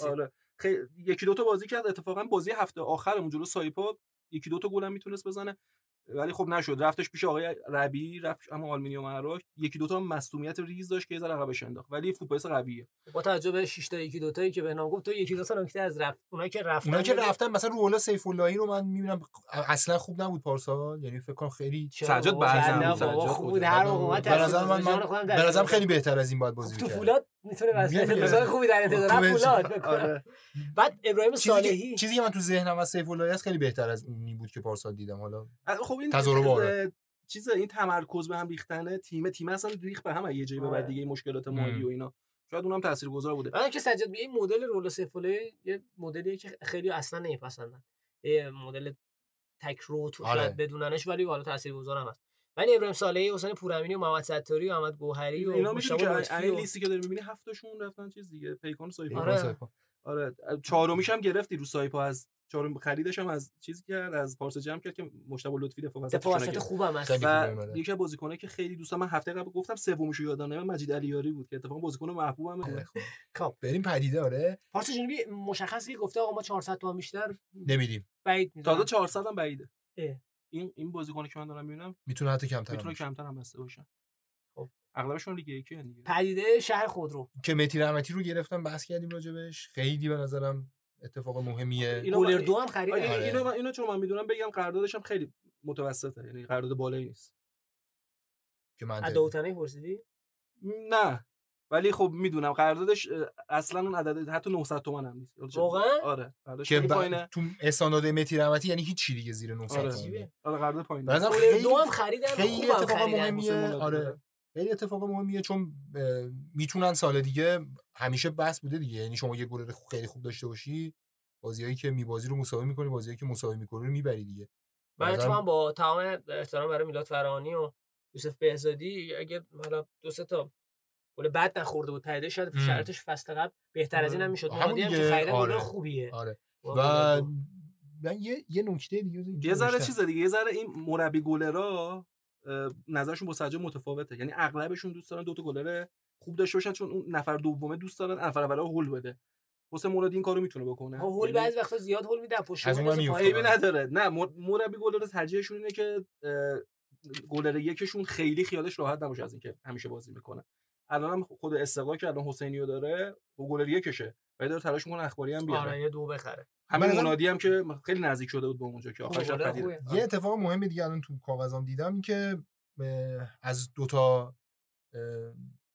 آره. خیلی یکی دو تا بازی کرد. اتفاقا بازی هفته آخرمون جلو سایپا یکی دو تا گل هم می‌تونست بزنه. ولی خب نشد رفتش پیش آقای ربی رفت اما آلومینیوم اراک یکی دوتا مصدومیت ریز داشت که یه ذره عقبش انداخت ولی فوتبالیست قویه با توجه به 6 تا یکی دو تایی که به نام گفت تو یکی دو تا نکته از رفت اونایی که رفتن اونا که. رفتن مثلا روحلا سیف اللهی رو من می‌بینم اصلا خوب نبود پارسال یعنی فکر کنم خیلی سجاد نه بود، بابا سجاد خوب بود. بود هر موقع به نظر من, به نظرم. خیلی بهتر از این باید بازی تو می‌کرد. فولاد می‌تونه واسه. انتظار خوبی در انتظار. فولاد. آره. بعد ابراهیم چیزی صالحی. که, چیزی که من تو ذهنم از سیف اللهی هست خیلی بهتر از اونی بود که پارسال دیدم. حالا خب این. چیز این تمرکز به هم ریختنه. تیم تیم اصلا ریخ به هم یه جایی به بعد آره. دیگه مشکلات مالی و اینا. شاید اونم تاثیرگذار بوده. بعد که سجاد این مدل رول سفوله یه مدلیه که خیلی اصلا نمیپسندن. یه مدل تک رو تو آره. شاید بدوننش ولی حالا تاثیرگذار هم هست. ولی ابراهیم صالحی حسین پورامینی و محمد ستاری و محمد گوهری و اینا که لیستی که داری می‌بینی هفتاشون رفتن چیز دیگه پیکان و سایپا. آره. آره. چهارمیش هم گرفتی رو سایپا از چهارم خریدش هم از چیزی کرد از پارسا جمع کرد که مشتاق لطفی دفاع وسط دفاع وسط خوبم هست. خیلی و خوبه اومده. یکی از بازیکنایی که خیلی دوستم من هفته قبل گفتم سومیشو یادم نمیاد مجید علیاری بود که اتفاقا بازیکن محبوبم. خب. بریم پدیده آره. پارسا جنوبی مشخصی که گفته آقا ما 400 تومن بیشتر نمیدیم. بعید می‌دونم. تازه 400 هم بعیده. این این بازیکنی که من دارم می‌بینم می‌تونه حتی کمتر می‌تونه. کمتر هم بسته باشن خب. اغلبشون لیگ یکی دیگه. پدیده شهر خودرو. که متی رحمتی رو گرفتم بحث کردیم راجبش. خیلی به نظرم اتفاق مهمیه. گولر دو هم خرید آره، آره. اینو من اینو چون من می‌دونم بگم قراردادش هم خیلی متوسطه یعنی قرارداد بالایی نیست. که من پرسیدی؟ نه. ولی خب می‌دونم قراردادش اصلا اون عدد حتی 900 تومن هم نیست واقعا؟ آره قراردادش که. پایینه تو استاندارد متی رحمتی یعنی هیچ دیگه زیر 900 آره تومنه. آره قرارداد پایینه نظرم گولر خیلی دو هم خریدن خیلی اتفاق خریدن. مهمیه آره. خیلی اتفاق مهمیه چون می‌تونن سال دیگه همیشه بحث بوده دیگه یعنی شما یه گلر خیلی خوب داشته باشی بازیایی که میبازی رو مساوی می‌کنی بازیایی که مساوی می‌کنی رو می‌بری دیگه من تو با تمام احترام برای میلاد فرانی و یوسف بهزادی اگه حالا دو سه تا گل بد نخورده بود شاید م. شرطش فصل قبل بهتر از این هم می‌شد همون مهادی هم که گل آره. خوبیه آره و. من یه یه نکته دیگه یه ذره. چیز دیگه یه ذره این مربی گلرا نظرشون با سجاد متفاوته یعنی اغلبشون دوست دارن دو تا گلر خوب داشته باشن چون اون نفر دومه دوست دارن نفر اول هول بده حسین مرادی این کارو می‌تونه بکنه ها، هول یعنی بعضی وقتا زیاد هول میده پشت از اون. عیبی نداره نه مر- مربی گلر ترجیحشون اینه که گلر یکشون خیلی خیالش راحت نباشه از اینکه همیشه بازی می‌کنه الان هم خود استقلال که الان حسینیو داره و گلر یکشه ولی داره تلاش می‌کنه اخباری هم بیاره. آره یه دو بخره. همین منادی هم که خیلی نزدیک شده بود به اونجا که آخرش. خوبه. یه اتفاق مهم دیگه الان تو کاغذام دیدم این که از دوتا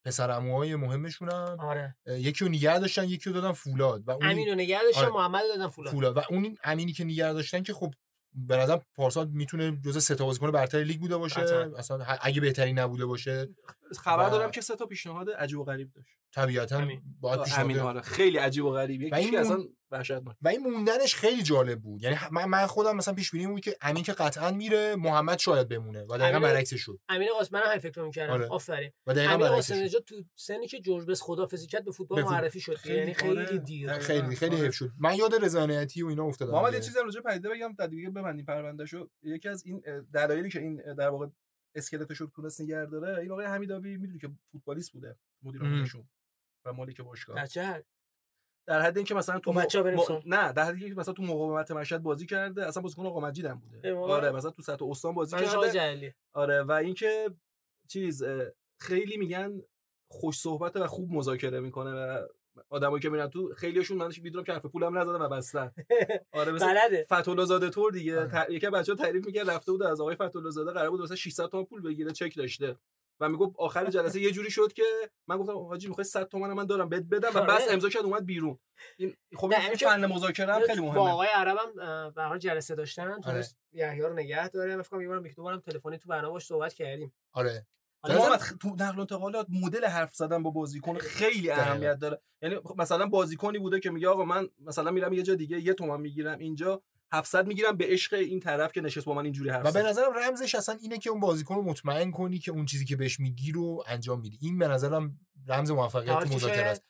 پسر عموهای مهمشون هم آره یکی رو نگه داشتن یکی رو دادن فولاد. و اون امین رو نگه داشتن آره. محمد رو دادن فولاد. فولاد. و اون امینی که نگه داشتن که خب به نظرم پارسال می‌تونه جزء سه تا بازیکن برتر لیگ بوده باشه. اصلا ه- اگه بهتری نبوده باشه. خبر و- دارم که سه تا پیشنهاد عجیب و غریب داشت طبیعتا. باید همین پیشنهاد آره خیلی عجیب و غریب و یکی این اصلا اون- وحشتناک و این موندنش خیلی جالب بود یعنی من, من خودم مثلا پیش بینی بود که امین که قطعا میره محمد شاید بمونه و دقیقا برعکسش شد امین قاسم من هم فکر می‌کردم آره. آفرین و دقیقا امین قاسم نژاد تو سنی که جورج بس خدافظی کرد به فوتبال معرفی شد خیلی- یعنی خیلی آره. دیر. خیلی خیلی آره. حیف شد من یاد رضایتی و اینا افتادم محمد یه. چیزی راجع پدیده بگم تا دیگه ببندیم پروندهشو یکی از این دلایلی که این در واقع اسکلتش رو تونست نگه داره این آقای حمیدآبی می‌دونی که فوتبالیست بوده مدیر ام. عاملشون و مالک باشگاه در حد حد اینکه مثلا تو م- سال. نه در حدی که مثلا تو مقاومت مشهد بازی کرده اصلا بازیکن آقا مجید هم بوده؟ آره مثلا تو سطح استان بازی آقای کرده آره و اینکه چیز خیلی میگن خوش صحبته و خوب مذاکره می‌کنه و آدمایی که میرن تو خیلیشون من می‌دونم که حرف پولم نزدن و بستن. آره مثل بلده. فتولا زاده تور دیگه. آره. ت... یکی بچه‌ها تعریف می‌کرد رفته بود از آقای فتولا زاده قرار بود مثلا 600 تومن پول بگیره چک داشته. و می‌گفت آخر جلسه یه جوری شد که من گفتم حاجی می‌خوای 100 تومن من دارم بهت بدم و آره. بس امضا کرد اومد بیرون. این خب این فن مذاکره هم خیلی با مهمه. آقای عربم به هر حال جلسه داشتن. آره. تونست یحیی رو نگه داره. من فکر کنم یه بارم یک دو بارم تلفنی تو برنامه‌اش صحبت کردیم. آره. حالا محمد خ- تو نقل و انتقالات مدل حرف زدن با بازیکن خیلی اهمیت داره. یعنی خب مثلا بازیکنی بوده که میگه آقا من مثلا میرم یه جا دیگه یه تومن می‌گیرم اینجا 700 می‌گیرم به عشق این طرف که نشست با من اینجوری حرف و به. نظرم رمزش اصلا اینه که اون بازیکن رو مطمئن کنی که اون چیزی که بهش میگی رو انجام میدی. این به نظرم رمز موفقیت مذاکره است.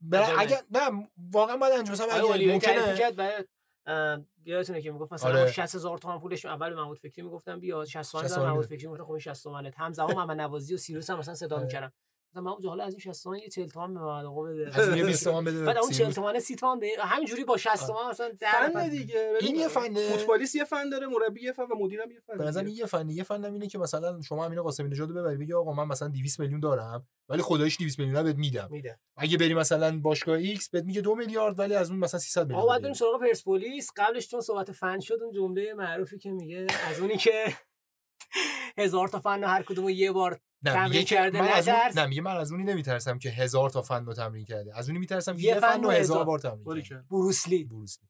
برای اگر نه واقعا باید انجام مثلا اگه ممکنه یادتونه که می‌گفت مثلا آره. آره. 60000 تومان پولش اول به محمود فکری می‌گفتم بیا 60 تومن 60 محمود. فکری می‌گفت خب این 60 تومنه همزمان محمد نوازی و سیروس هم مثلا صدا آره. می‌کردم مثلا من حالا از این 60 تومن یه 40 تومن به محمد آقا بده. از یه 20 تومن بده. بعد اون 40 سیروس. تومن 30 تومن به همینجوری با 60 تومن مثلا در فن. دیگه. این یه فنه. فوتبالیست یه فن داره مربی یه فن و مدیرم یه فن به نظر یه فنی یه فنم اینه که مثلا شما امین قاسمی نژاد رو ببری بگی آقا من مثلا 200 میلیون دارم ولی خداییش 200 میلیون بهت میدم. میده. اگه بری مثلا باشگاه X بهت میگه دو میلیارد ولی از اون مثلا 300 میلیون آقا بعد. بریم سراغ پرسپولیس. قبلش چون صحبت فن شد اون جمله معروفی که میگه از اونی که هزار تا فن هر کدوم یه بار تمرین کرده من از اون. نه میگه من از اونی نمیترسم که هزار تا فن رو تمرین کرده از اونی میترسم که یه فن رو هزار. هزار بار تمرین کرده کرد. بروسلی بروسلی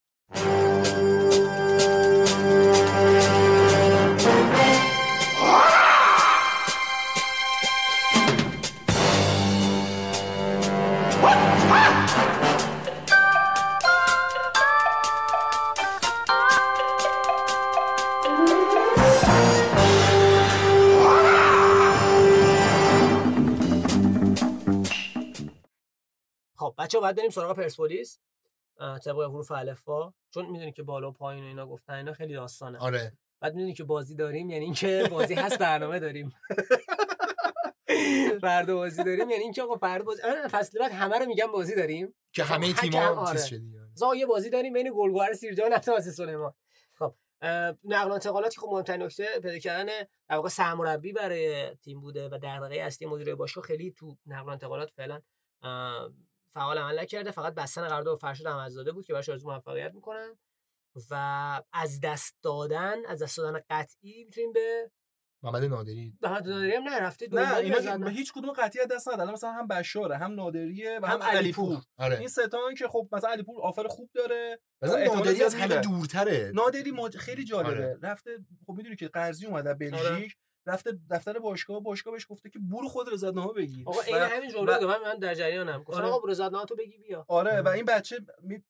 بچه باید بریم سراغ پرسپولیس طبق حروف الفا چون می‌دونی که بالا و پایین و اینا گفتن اینا خیلی داستانه. آره. بعد می‌دونی که بازی داریم یعنی اینکه بازی هست برنامه داریم. فردا بازی داریم یعنی اینکه آقا فردا بازی آره، فصل بعد همه رو میگم بازی داریم. که همه خب، تیم‌ها حکم، آره. چیز شدی آره. زا یه بازی داریم بین گلگوهر سیرجان و سلیمان. خب نقل و انتقالاتی خب مهمترین نکته پیدا کردن در واقع سرمربی برای تیم بوده و دغدغه اصلی مدیر باشگاه خیلی تو نقل و انتقالات فعلا فعال عمل نکرده فقط بستن قرارداد فرشاد احمدزاده بود که براش آرزو موفقیت می‌کنن و از دست دادن از دست دادن قطعی می‌تونیم به محمد نادری. محمد نادری هم نرفته نه اینا که بزنن. به هیچ کدوم قطعیت دست الان مثلا هم بشاره هم نادریه و هم هم علیپور. آره. این ستان که خب مثلا علیپور آفر خوب داره. مثلا نادری از همه. دورتره. نادری ماج... خیلی جالبه. آره. رفته خب می‌دونی که قرضی اومد از بلژیک. رفته دفتر باشگاه باشگاه بهش گفته که برو خود رضایتنامه بگیر. آقا این و- همین جمله و- من من در جریانم. گفتم آره. آقا رضایتنامه تو بگی بیا. آره و این بچه می...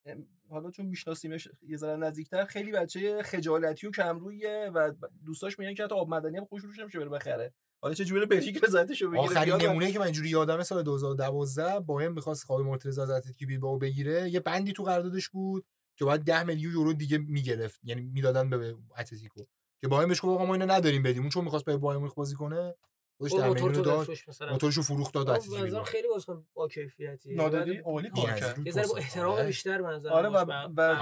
حالا چون میشناسیمش یه ذره نزدیکتر خیلی بچه خجالتی و کمرویه و دوستاش میگن که حتی آب مدنی هم خوش روش نمیشه بره بخره. حالا چه جوری بلژیک رضایتشو بگیره؟ آخرین نمونه که من اینجوری یادمه سال 2012 با هم می‌خواست خواه مرتضی از اتلتیک بیلبائو بگیره. یه بندی تو قراردادش بود که باید 10 میلیون یورو دیگه می‌گرفت. یعنی می‌دادن به اتلتیکو. که با هم بهش گفت آقا ما اینو نداریم بدیم اون چون می‌خواست به بایر مونیخ بازی کنه خودش اون 10 موتور میلیون تو داد مثلا موتورشو فروخت داد بیلبائو خیلی بازیکن با کیفیتی نادری عالی بی کار کرد یه ذره با. احترام آره. بیشتر به نظر آره و.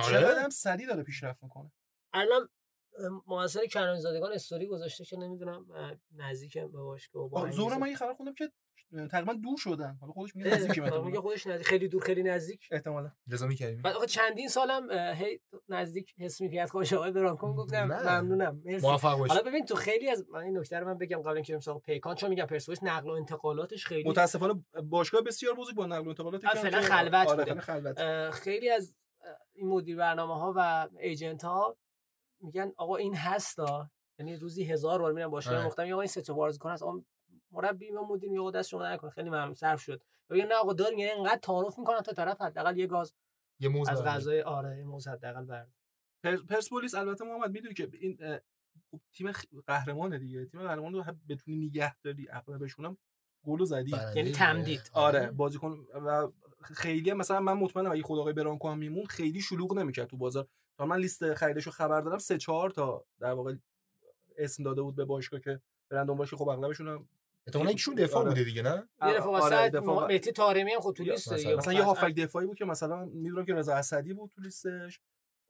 چقدر هم سریع داره پیشرفت می‌کنه الان مؤثر کنانی زادگان استوری گذاشته که نمی‌دونم نزدیک به باشگاه با. زورا من یه خبر خوندم که تقریبا دور شدن. حالا خودش میگه آره، میگه خودش نزدیک خیلی دور خیلی نزدیک. احتمالاً. رضا می‌کردیم بعد آخه چندین سالم هی نزدیک حس می‌کرد. خوش آقای برانکون گفتم. ممنونم. مرسی. موفق حالا ببین تو خیلی از من این نکته رو من بگم قبل اینکه بریم سراغ پیکان چون میگم پرسپولیس نقل و انتقالاتش خیلی متاسفانه باشگاه بسیار بزرگ با نقل و انتقالات فعلا خلوت آره بوده. فعلا خلوت. اه، خیلی از این مدیر برنامه ها و ایجنت ها میگن آقا این هستا یعنی روزی هزار بار میرن باشگاه آره. مختلف آقا این سه تا بازیکن هست. مربی و مدیر آقا دست شما نکن. خیلی ممنون صرف شد. میگن نه آقا داریم یعنی اینقدر تعارف می‌کنن تا طرف حداقل یه گاز یه موز از. غذای آره یه موز حداقل برد پر- پرسپولیس البته محمد می‌دونی که این خب تیم قهرمانه دیگه. تیم قهرمان رو هم بتونی نگه داری اغلبشون هم گل زدی. یعنی. تمدید. آره. بازیکن و خیلی مثلا من مطمئنم اگه خود آقای برانکو هم میمون خیلی شلوغ نمی‌کرد تو بازار. تا من لیست خریدشو خبر دارم سه چهار تا در واقع اسم داده بود به باشگاه که برن دنبالش خب اغلبشون هم احتمالاً یکشون دفاع آره. بوده دیگه نه؟ یه آره، دفاع و- مهدی طارمی هم خود تو یا لیست مثلا- مثلا یه هافک دفاعی بود که مثلا می‌دونم که رضا اسدی بود تو لیستش.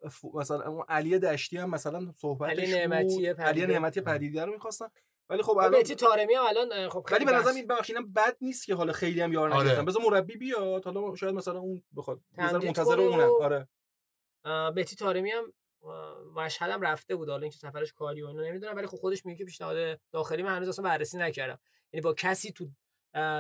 ف- مثلا اون علی دشتی هم مثلا صحبتش علی نعمتی بود. علی. نعمتی پدیده رو می‌خواستن. ولی خب خب الان مهدی طارمی هم الان خب ولی به نظرم این بخش اینم بد نیست که حالا خیلی هم یار آره. نگرفتن. بذار مربی بیاد حالا شاید مثلا اون بخواد منتظر و- آره. مهدی طارمی هم مشهد هم رفته بود. حالا اینکه سفرش کاری و اینا نمی‌دونم ولی خب خودش میگه که پیشنهاد داخلی من هنوز اصلا بررسی نکردم. یعنی با کسی تو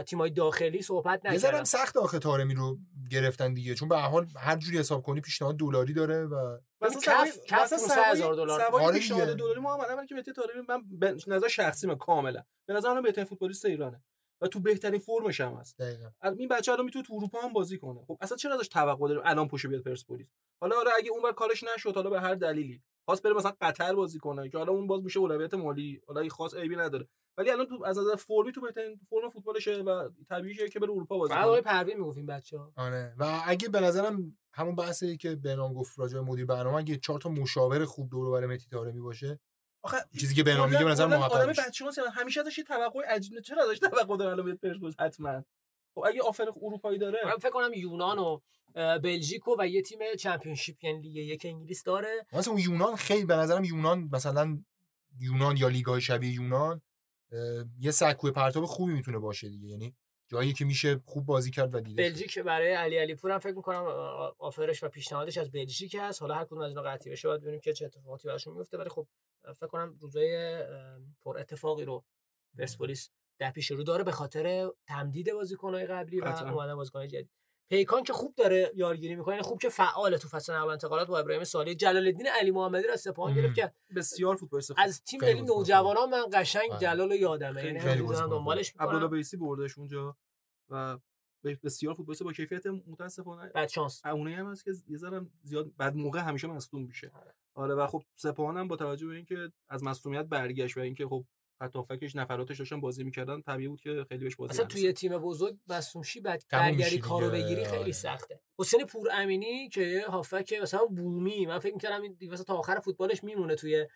تیمای داخلی صحبت یه نکردم هم سخت آخه طارمی رو گرفتن دیگه. چون به هر حال هر جوری حساب کنی پیشنهاد دلاری داره و مثلا کف- کف مثلا 500 هزار سوای- دلار. سوای آره پیشنهاد. دلاری ما هم اولی که مهدی طارمی من به نظر شخصی من کاملا. به نظر من بهترین فوتبالیست ایرانه. و تو بهترین فرمش هم هست. دقیقاً. این بچه الان می‌تونه تو اروپا هم بازی کنه. خب اصلا چرا ازش توقع داریم الان پوشه بیاد پرسپولیس؟ حالا آره اگه اونور کارش نشد حالا به هر دلیلی. خواست بره مثلا قطر بازی کنه که حالا اون باز میشه اولویت مالی حالا این خاص عیبی نداره. ولی الان تو از نظر فرمی تو بهترین فرم فوتبالشه و طبیعیه که بره اروپا بازی بعد آقای کنه پروین می‌گفت این بچه‌ها. آره. و اگه به نظرم همون بحثی که بهنام گفت راجع به مدیر برنامه اگه چهار تا مشاور خوب دور و بر مهدی طارمی باشه آخه چیزی که بهنام میگه به نظر هست. همیشه ازش توقع عجیب چرا ازش توقع داره الان بیاد پرسپولیس حتما. خب اگه آفر اروپایی داره. من فکر کنم یونان و اه، بلژیک و و یه تیم چمپیونشیپ یعنی لیگ یک انگلیس داره. مثلا اون یونان خیلی به نظرم یونان مثلا یونان یا لیگای شبیه یونان یه سکوی پرتاب خوبی می‌تونه باشه دیگه. یعنی جایی که میشه خوب بازی کرد و دیده. بلژیک برای علی علی پور هم فکر می‌کنم آفرش و پیشنهادش از بلژیک هست. حالا هر کدوم از اینا قطعی بشه باید ببینیم که چه اتفاقاتی براشون میفته ولی خب فکر کنم روزای پر اتفاقی رو پرسپولیس در پیش رو داره به خاطر تمدید بازیکن‌های قبلی و. اومدن بازیکن‌های جدید. پیکان که خوب داره یارگیری می‌کنه یعنی خوب که فعال تو فصل نقل انتقالات با ابراهیم صالحی جلال الدین علی محمدی رو از سپاهان. گرفت که بسیار فوتبالیست. از تیم خیلی ملی نوجوانان من قشنگ بله. جلال رو یادمه یعنی دنبالش عبدالله بردش اونجا و بسیار فوتبالیست با کیفیت متاسفانه بعد شانس اونایی هم هست که یه ذره زیاد بعد موقع همیشه مصدوم میشه آره. آره و خب سپاهان هم با توجه به اینکه از مصدومیت برگشت و اینکه خب خط هافکش نفراتش داشتن بازی می‌کردن طبیعی بود که خیلی بهش بازی اصلا. توی تیم بزرگ مصوم شی بعد میشی کارو بگیری خیلی آره. سخته حسین پور امینی که هافک مثلا بومی من فکر می‌کردم این مثلا تا آخر فوتبالش میمونه توی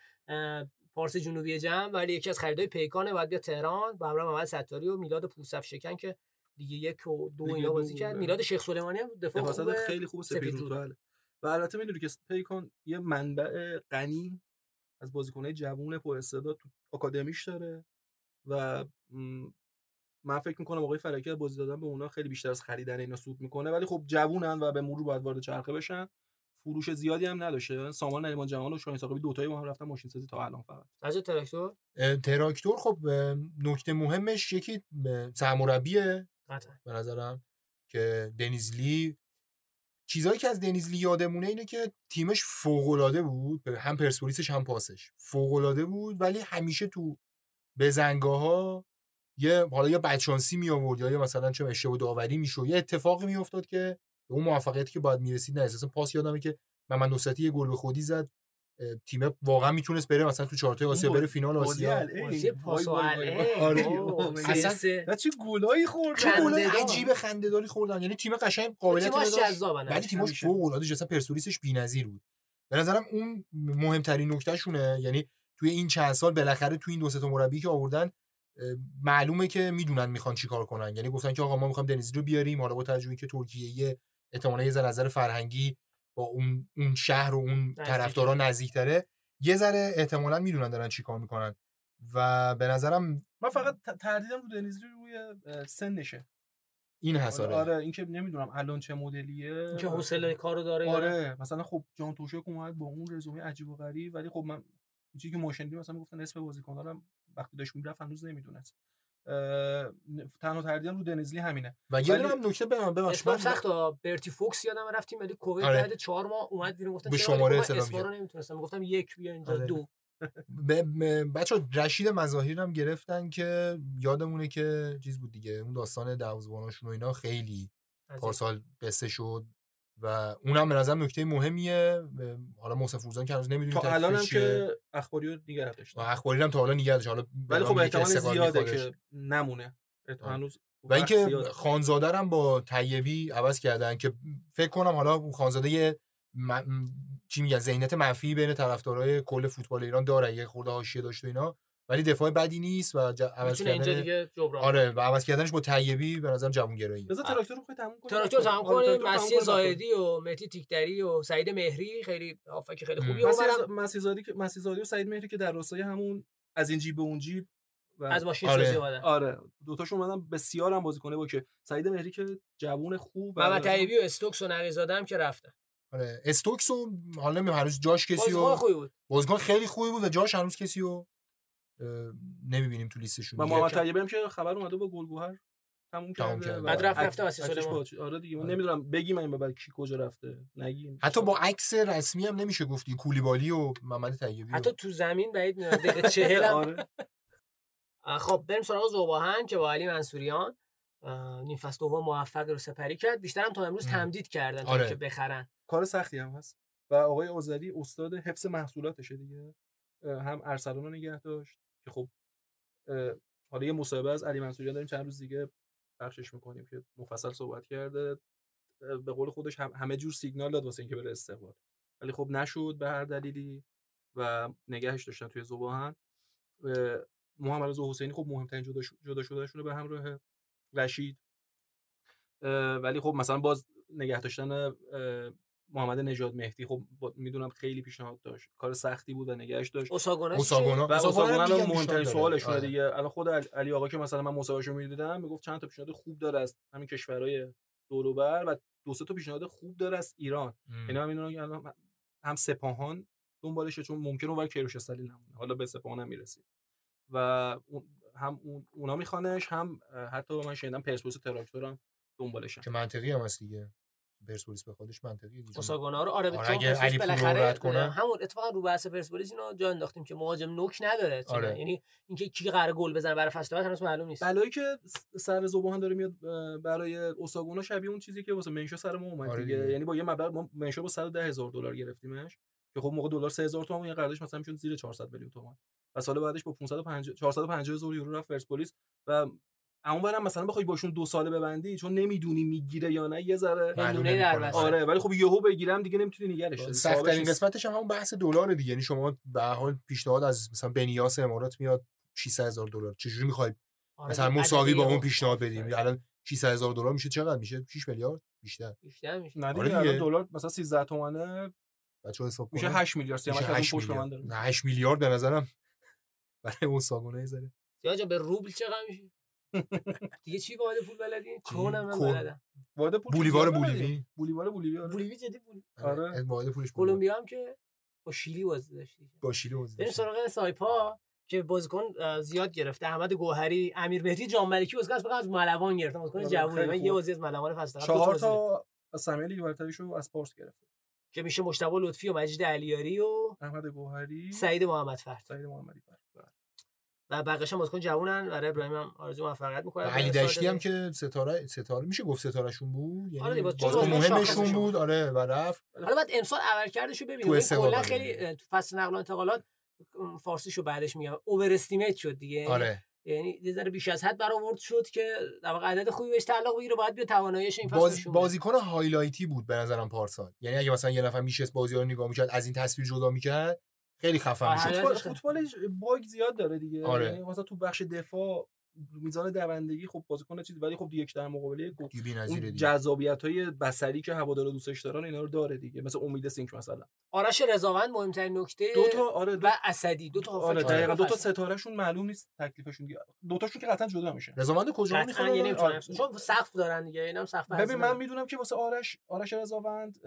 پارس جنوبی جمع ولی یکی از خریدای پیکانه بعد بیا تهران با همراه محمد ستاری و میلاد پورصف شکن که دیگه یک و دو اینا بازی کرد. میلاد شیخ سلیمانی هم دفاع خوبه خیلی خوب. رودبله و البته می‌دونی که پیکان یه منبع غنی از بازیکنهای جوون پر استعداد تو آکادمیش داره و من فکر می‌کنم آقای فرکی از بازی دادن به اونا خیلی بیشتر از خریدن اینا سود می‌کنه ولی خب جوونن و به مرور باید وارد چرخه بشن. فروش زیادی هم نداشته. سامان نریمان جهان و شاهین ساقبی دوتایی با هم رفتن ماشین سازی تا الان فقط. از تراکتور؟ تراکتور خب نکته مهمش یکی سرمربیه قطعا. به نظرم که دنیزلی چیزایی که از دنیزلی یادمونه اینه که تیمش فوق بود هم پرسپولیسش هم پاسش. فوق بود ولی همیشه تو بزنگاه ها یه حالا یا بدشانسی می آورد یا مثلا چه اشتباه داوری می‌شد. یه اتفاقی میافتاد که اون موفقیتی که باید می‌رسید نه اساسا پاس یادمه که محمد نصرتی یه گل به خودی زد. تیم واقعا می‌تونست بره مثلا تو چارتای آسیا بره فینال آسیا. پاس. آره. اصلا- چه گلایی خورد چه گلای. عجیب خنده‌داری خوردن. یعنی تیم قشنگ قابلیت داشت ولی تیماش همیشه. فوق العاده اصلا پرسپولیسش بی‌نظیر بود. به نظرم اون مهمترین نکتهشونه. یعنی توی این چند سال بالاخره توی این دو سه تا مربی که آوردن معلومه که می‌دونن می‌خوان چیکار کنن. یعنی گفتن که آقا ما می‌خوایم دنیزی رو بیاریم حالا با توجه به اینکه ترکیه احتمالاً یه ذره نظر فرهنگی با اون اون شهر و اون طرفدارا نزدیکتره. یه ذره احتمالاً می‌دونن دارن چیکار می‌کنن و به نظرم من فقط تردیدم رو دنیزلی روی سنشه. این آره, حساره آره اینکه نمی‌دونم الان چه مدلیه. که حوصله کارو داره. آره مثلا خب جان توشک اومد با اون رزومه عجیب و غریب ولی خب من چیزی که ماشندی مثلا گفتن نصف بازیکن‌ها وقتی داشت می‌رفت هنوز نمی‌دونست. تنها تردیدم رو دنیزلی همینه. و یه ولی- دونه هم نکته بگم ببخشید اسمم من- سخت برتی فوکس یادم رفتیم ولی کویت آره. بعد چهار ماه اومد بیرون گفتن به شماره خب من اصطلاح اسما رو نمی‌تونستم. گفتم یک بیا اینجا آره. دو. بچه رشید مظاهری هم گرفتن که یادمونه که چیز بود دیگه اون داستان دروازه‌باناشون و اینا خیلی. پارسال قصه شد. و اونم به نظرم نکته مهمیه حالا موسی فوزان که هنوز نمی‌دونیم تا الان هم. که اخباری رو نگه و داشته اخباری هم تا حالا نگه داشت حالا ولی خب میگه احتمال زیاده. که نمونه. هنوز و اینکه. خانزاده هم با طیبی عوض کردن که فکر کنم حالا اون خانزاده م... م- چی میگن ذهنیت منفی بین طرفدارای کل فوتبال ایران داره یه خورده حاشیه داشت و اینا ولی دفاع بدی نیست و ج... عوض می‌تونه اینجا کردن دیگه جبران آره و عوض کردنش با طیبی به نظرم جوونگرایی بذار تراکتور رو تموم کنیم تراکتور. آره، کنیم تراکتور تموم مسیح کنیم، بریم. زاهدی و مهدی تیکدری و سعید مهری خیلی هافک خیلی خوبی. و مسیح مسیح زادی که مسیح زادی و سعید مهری که در راستای همون از این جیب به اون جیب و از ماشین آره. سازی اومدن. آره. دوتاشون اومدن بسیار هم بازیکنه با که سعید مهری که جوون خوب و طیبی و استوکس و نقیزاده هم که رفتن. آره. استوکس و حالا نمی‌دونم هنوز جاش کسی بازیکن و خوبی بود. بازیکن خیلی خوبی بود و جاش هنوز کسی رو نمی‌بینیم تو لیستشون و دیگه. محمد طیبی هم که خبر اومده با گلگوهر تموم کرده بعد رفت رفته واسه آره دیگه. من آره. نمی‌دونم بگیم این بعد کی کجا رفته. نگیم. حتی با عکس رسمی هم نمیشه گفتی کولیبالی و محمد طیبی حتی تو زمین بعید دقیقه 40 هم آره. خب بریم سراغ زوباهن که با علی منصوریان. نیم فصل دوم موفق رو سپری کرد. بیشتر هم تا امروز ام. تمدید کردن تا آره. اینکه بخرن. کار سختی هم هست. و آقای آذری استاد حفظ محصولاتشه دیگه. هم ارسلان رو نگه داشت. که خب حالا یه مصاحبه از علی منصوریان داریم چند روز دیگه پخشش می‌کنیم که مفصل صحبت کرده. به قول خودش هم همه جور سیگنال داد واسه اینکه بره استقلال ولی خب نشد به هر دلیلی و negahش داشتن توی زباهن اه، محمد رضا حسینی خب مهمترین جدا جدا رو به همراه رشید. ولی خب مثلا باز نگه داشتن محمد نژاد مهدی خب با- می‌دونم خیلی پیشنهاد داشت. کار سختی بود و نگهش داشت. اوساگونا اوساگونا و اوساگونا اوساگونا دیگه الان بیشتر مهمترین. سوالشونه آره. دیگه. الان خود علی- آقا که مثلا من مصاحبهشو می‌دیدم می‌گفت چند تا پیشنهاد خوب داره از همین کشورهای دور و بر و دو سه تا پیشنهاد خوب داره از ایران. یعنی من می‌دونم که الان هم سپاهان دنبالشه چون ممکنه اونور کیروش استالی نمونه. حالا به سپاهان هم می‌رسیم. و هم اون- اونا میخوانش هم حتی من شنیدم پرسپولیس تراکتور هم دنبالشن. که منطقی هم هست دیگه. پرسپولیس به خودش منطقیه دیگه اوساگونا رو آره آره، اگه پرسپولیس علی بالاخره رد کنه. همون اتفاقا رو بحث پرسپولیس اینو جا انداختیم که مهاجم نوک نداره. آره. یعنی اینکه کی قرار گل بزنه برای فصل بعد هنوز معلوم نیست بلایی که سر زبان داره میاد برای اوساگونا شبیه اون چیزی که واسه منشا سر ما اومد آره دیگه. دیگه. یعنی با یه مبلغ ما منشا با 110 هزار دلار گرفتیمش که خب موقع دلار 3000 تومان یه قراردادش مثلا می‌شد زیر 400 میلیون تومان و سال بعدش با 550 450 هزار یورو رفت پرسپولیس و اونورم مثلا بخوای باشون دو ساله ببندی چون نمی‌دونی می‌گیره یا نه یه ذره در. آره ولی خب یهو بگیرم دیگه نمی‌تونی نگرش داری. سخت ترین. قسمتش هم همون بحث دلار دیگه. یعنی شما به هر حال پیشنهاد از مثلا بنیاس امارات میاد 600 هزار دلار. چجوری می‌خوای آره، مثلا مساوی با. اون پیشنهاد بدیم الان 600 هزار دلار میشه چقدر میشه؟ 6 میلیارد؟ بیشتر. بیشتر میشه. نه آره دیگه. دلار مثلا 13 تومنه. بچه‌ها حساب میشه کنن. 8 میلیارد سیامک از 8 اون پشت من داره نه 8 میلیارد به نظرم برای اون ساگونه یه ذره. یا به روبل چقدر میشه؟ دیگه چی واحد پول بلدی؟ کونم من کون. بلدم. واحد پول بولیوار. بولیوی بولیوار بولیوی آره. بولیوی جدی بولی آره. واحد پولش بولیوار. کلمبیا هم که با شیلی بازی داشتی با شیلی بازی بریم داشت. سراغ سایپا که بازیکن زیاد گرفته. احمد گوهری امیر مهدی جان ملکی. بازیکن از از ملوان گرفته. بازیکن آره، جوونه من. یه بازی از ملوان فصل چهار. تا از سمیه لیگ برتریشو از پارس گرفته. که میشه مشتبه لطفی و مجید علیاری و احمد گوهری. سعید محمد فرد سعید محمدی بر و بقیه‌ش بازیکن جوونن. برای ابراهیم هم آرزو موفقیت می‌کنم و علی دشتی هم که ستاره ستاره میشه گفت ستارهشون بود؟ آره یعنی چون بازیکن مهمشون بود. آره و رفت. حالا بعد امسال عملکردشو ببینیم. تو این استقلال کلا ببینیم. خیلی تو فصل نقل و انتقالات فارسیشو بعدش میگم. اوور استیمیت شد دیگه. آره. یعنی یه ذره بیش از حد برآورد شد که در واقع عدد خوبی بهش تعلق بگیره. باید بیا تواناییش این باز. بازیکن highlight ی بود به نظرم پارسال. یعنی اگه مثلا یه نفر میشست بازی رو نگاه می‌کرد از این تصویر جدا می‌کرد خیلی خفن آره، حالا- فوتبال داشتم. فوتبالش bug زیاد داره دیگه آره. یعنی مثلا تو بخش دفاع میزان دوندگی خب بازیکن چیزی ولی خب یک در مقابله اون جذابیت های بصری که هوادارا دوستش دارن اینا رو داره دیگه مثل امید سینگ مثلا آرش رضاوند مهمترین نکته دو تا آره دو و اسدی دو تا آره هافبک دقیقاً دو تا فصل. ستارهشون معلوم نیست تکلیفشون دیگه دو تاشون که قطعا جدا میشه رضامند کجا می‌خوره یعنی. آره. چون سقف دارن دیگه اینم سقف ببین من. می‌دونم که واسه آرش آرش رضاوند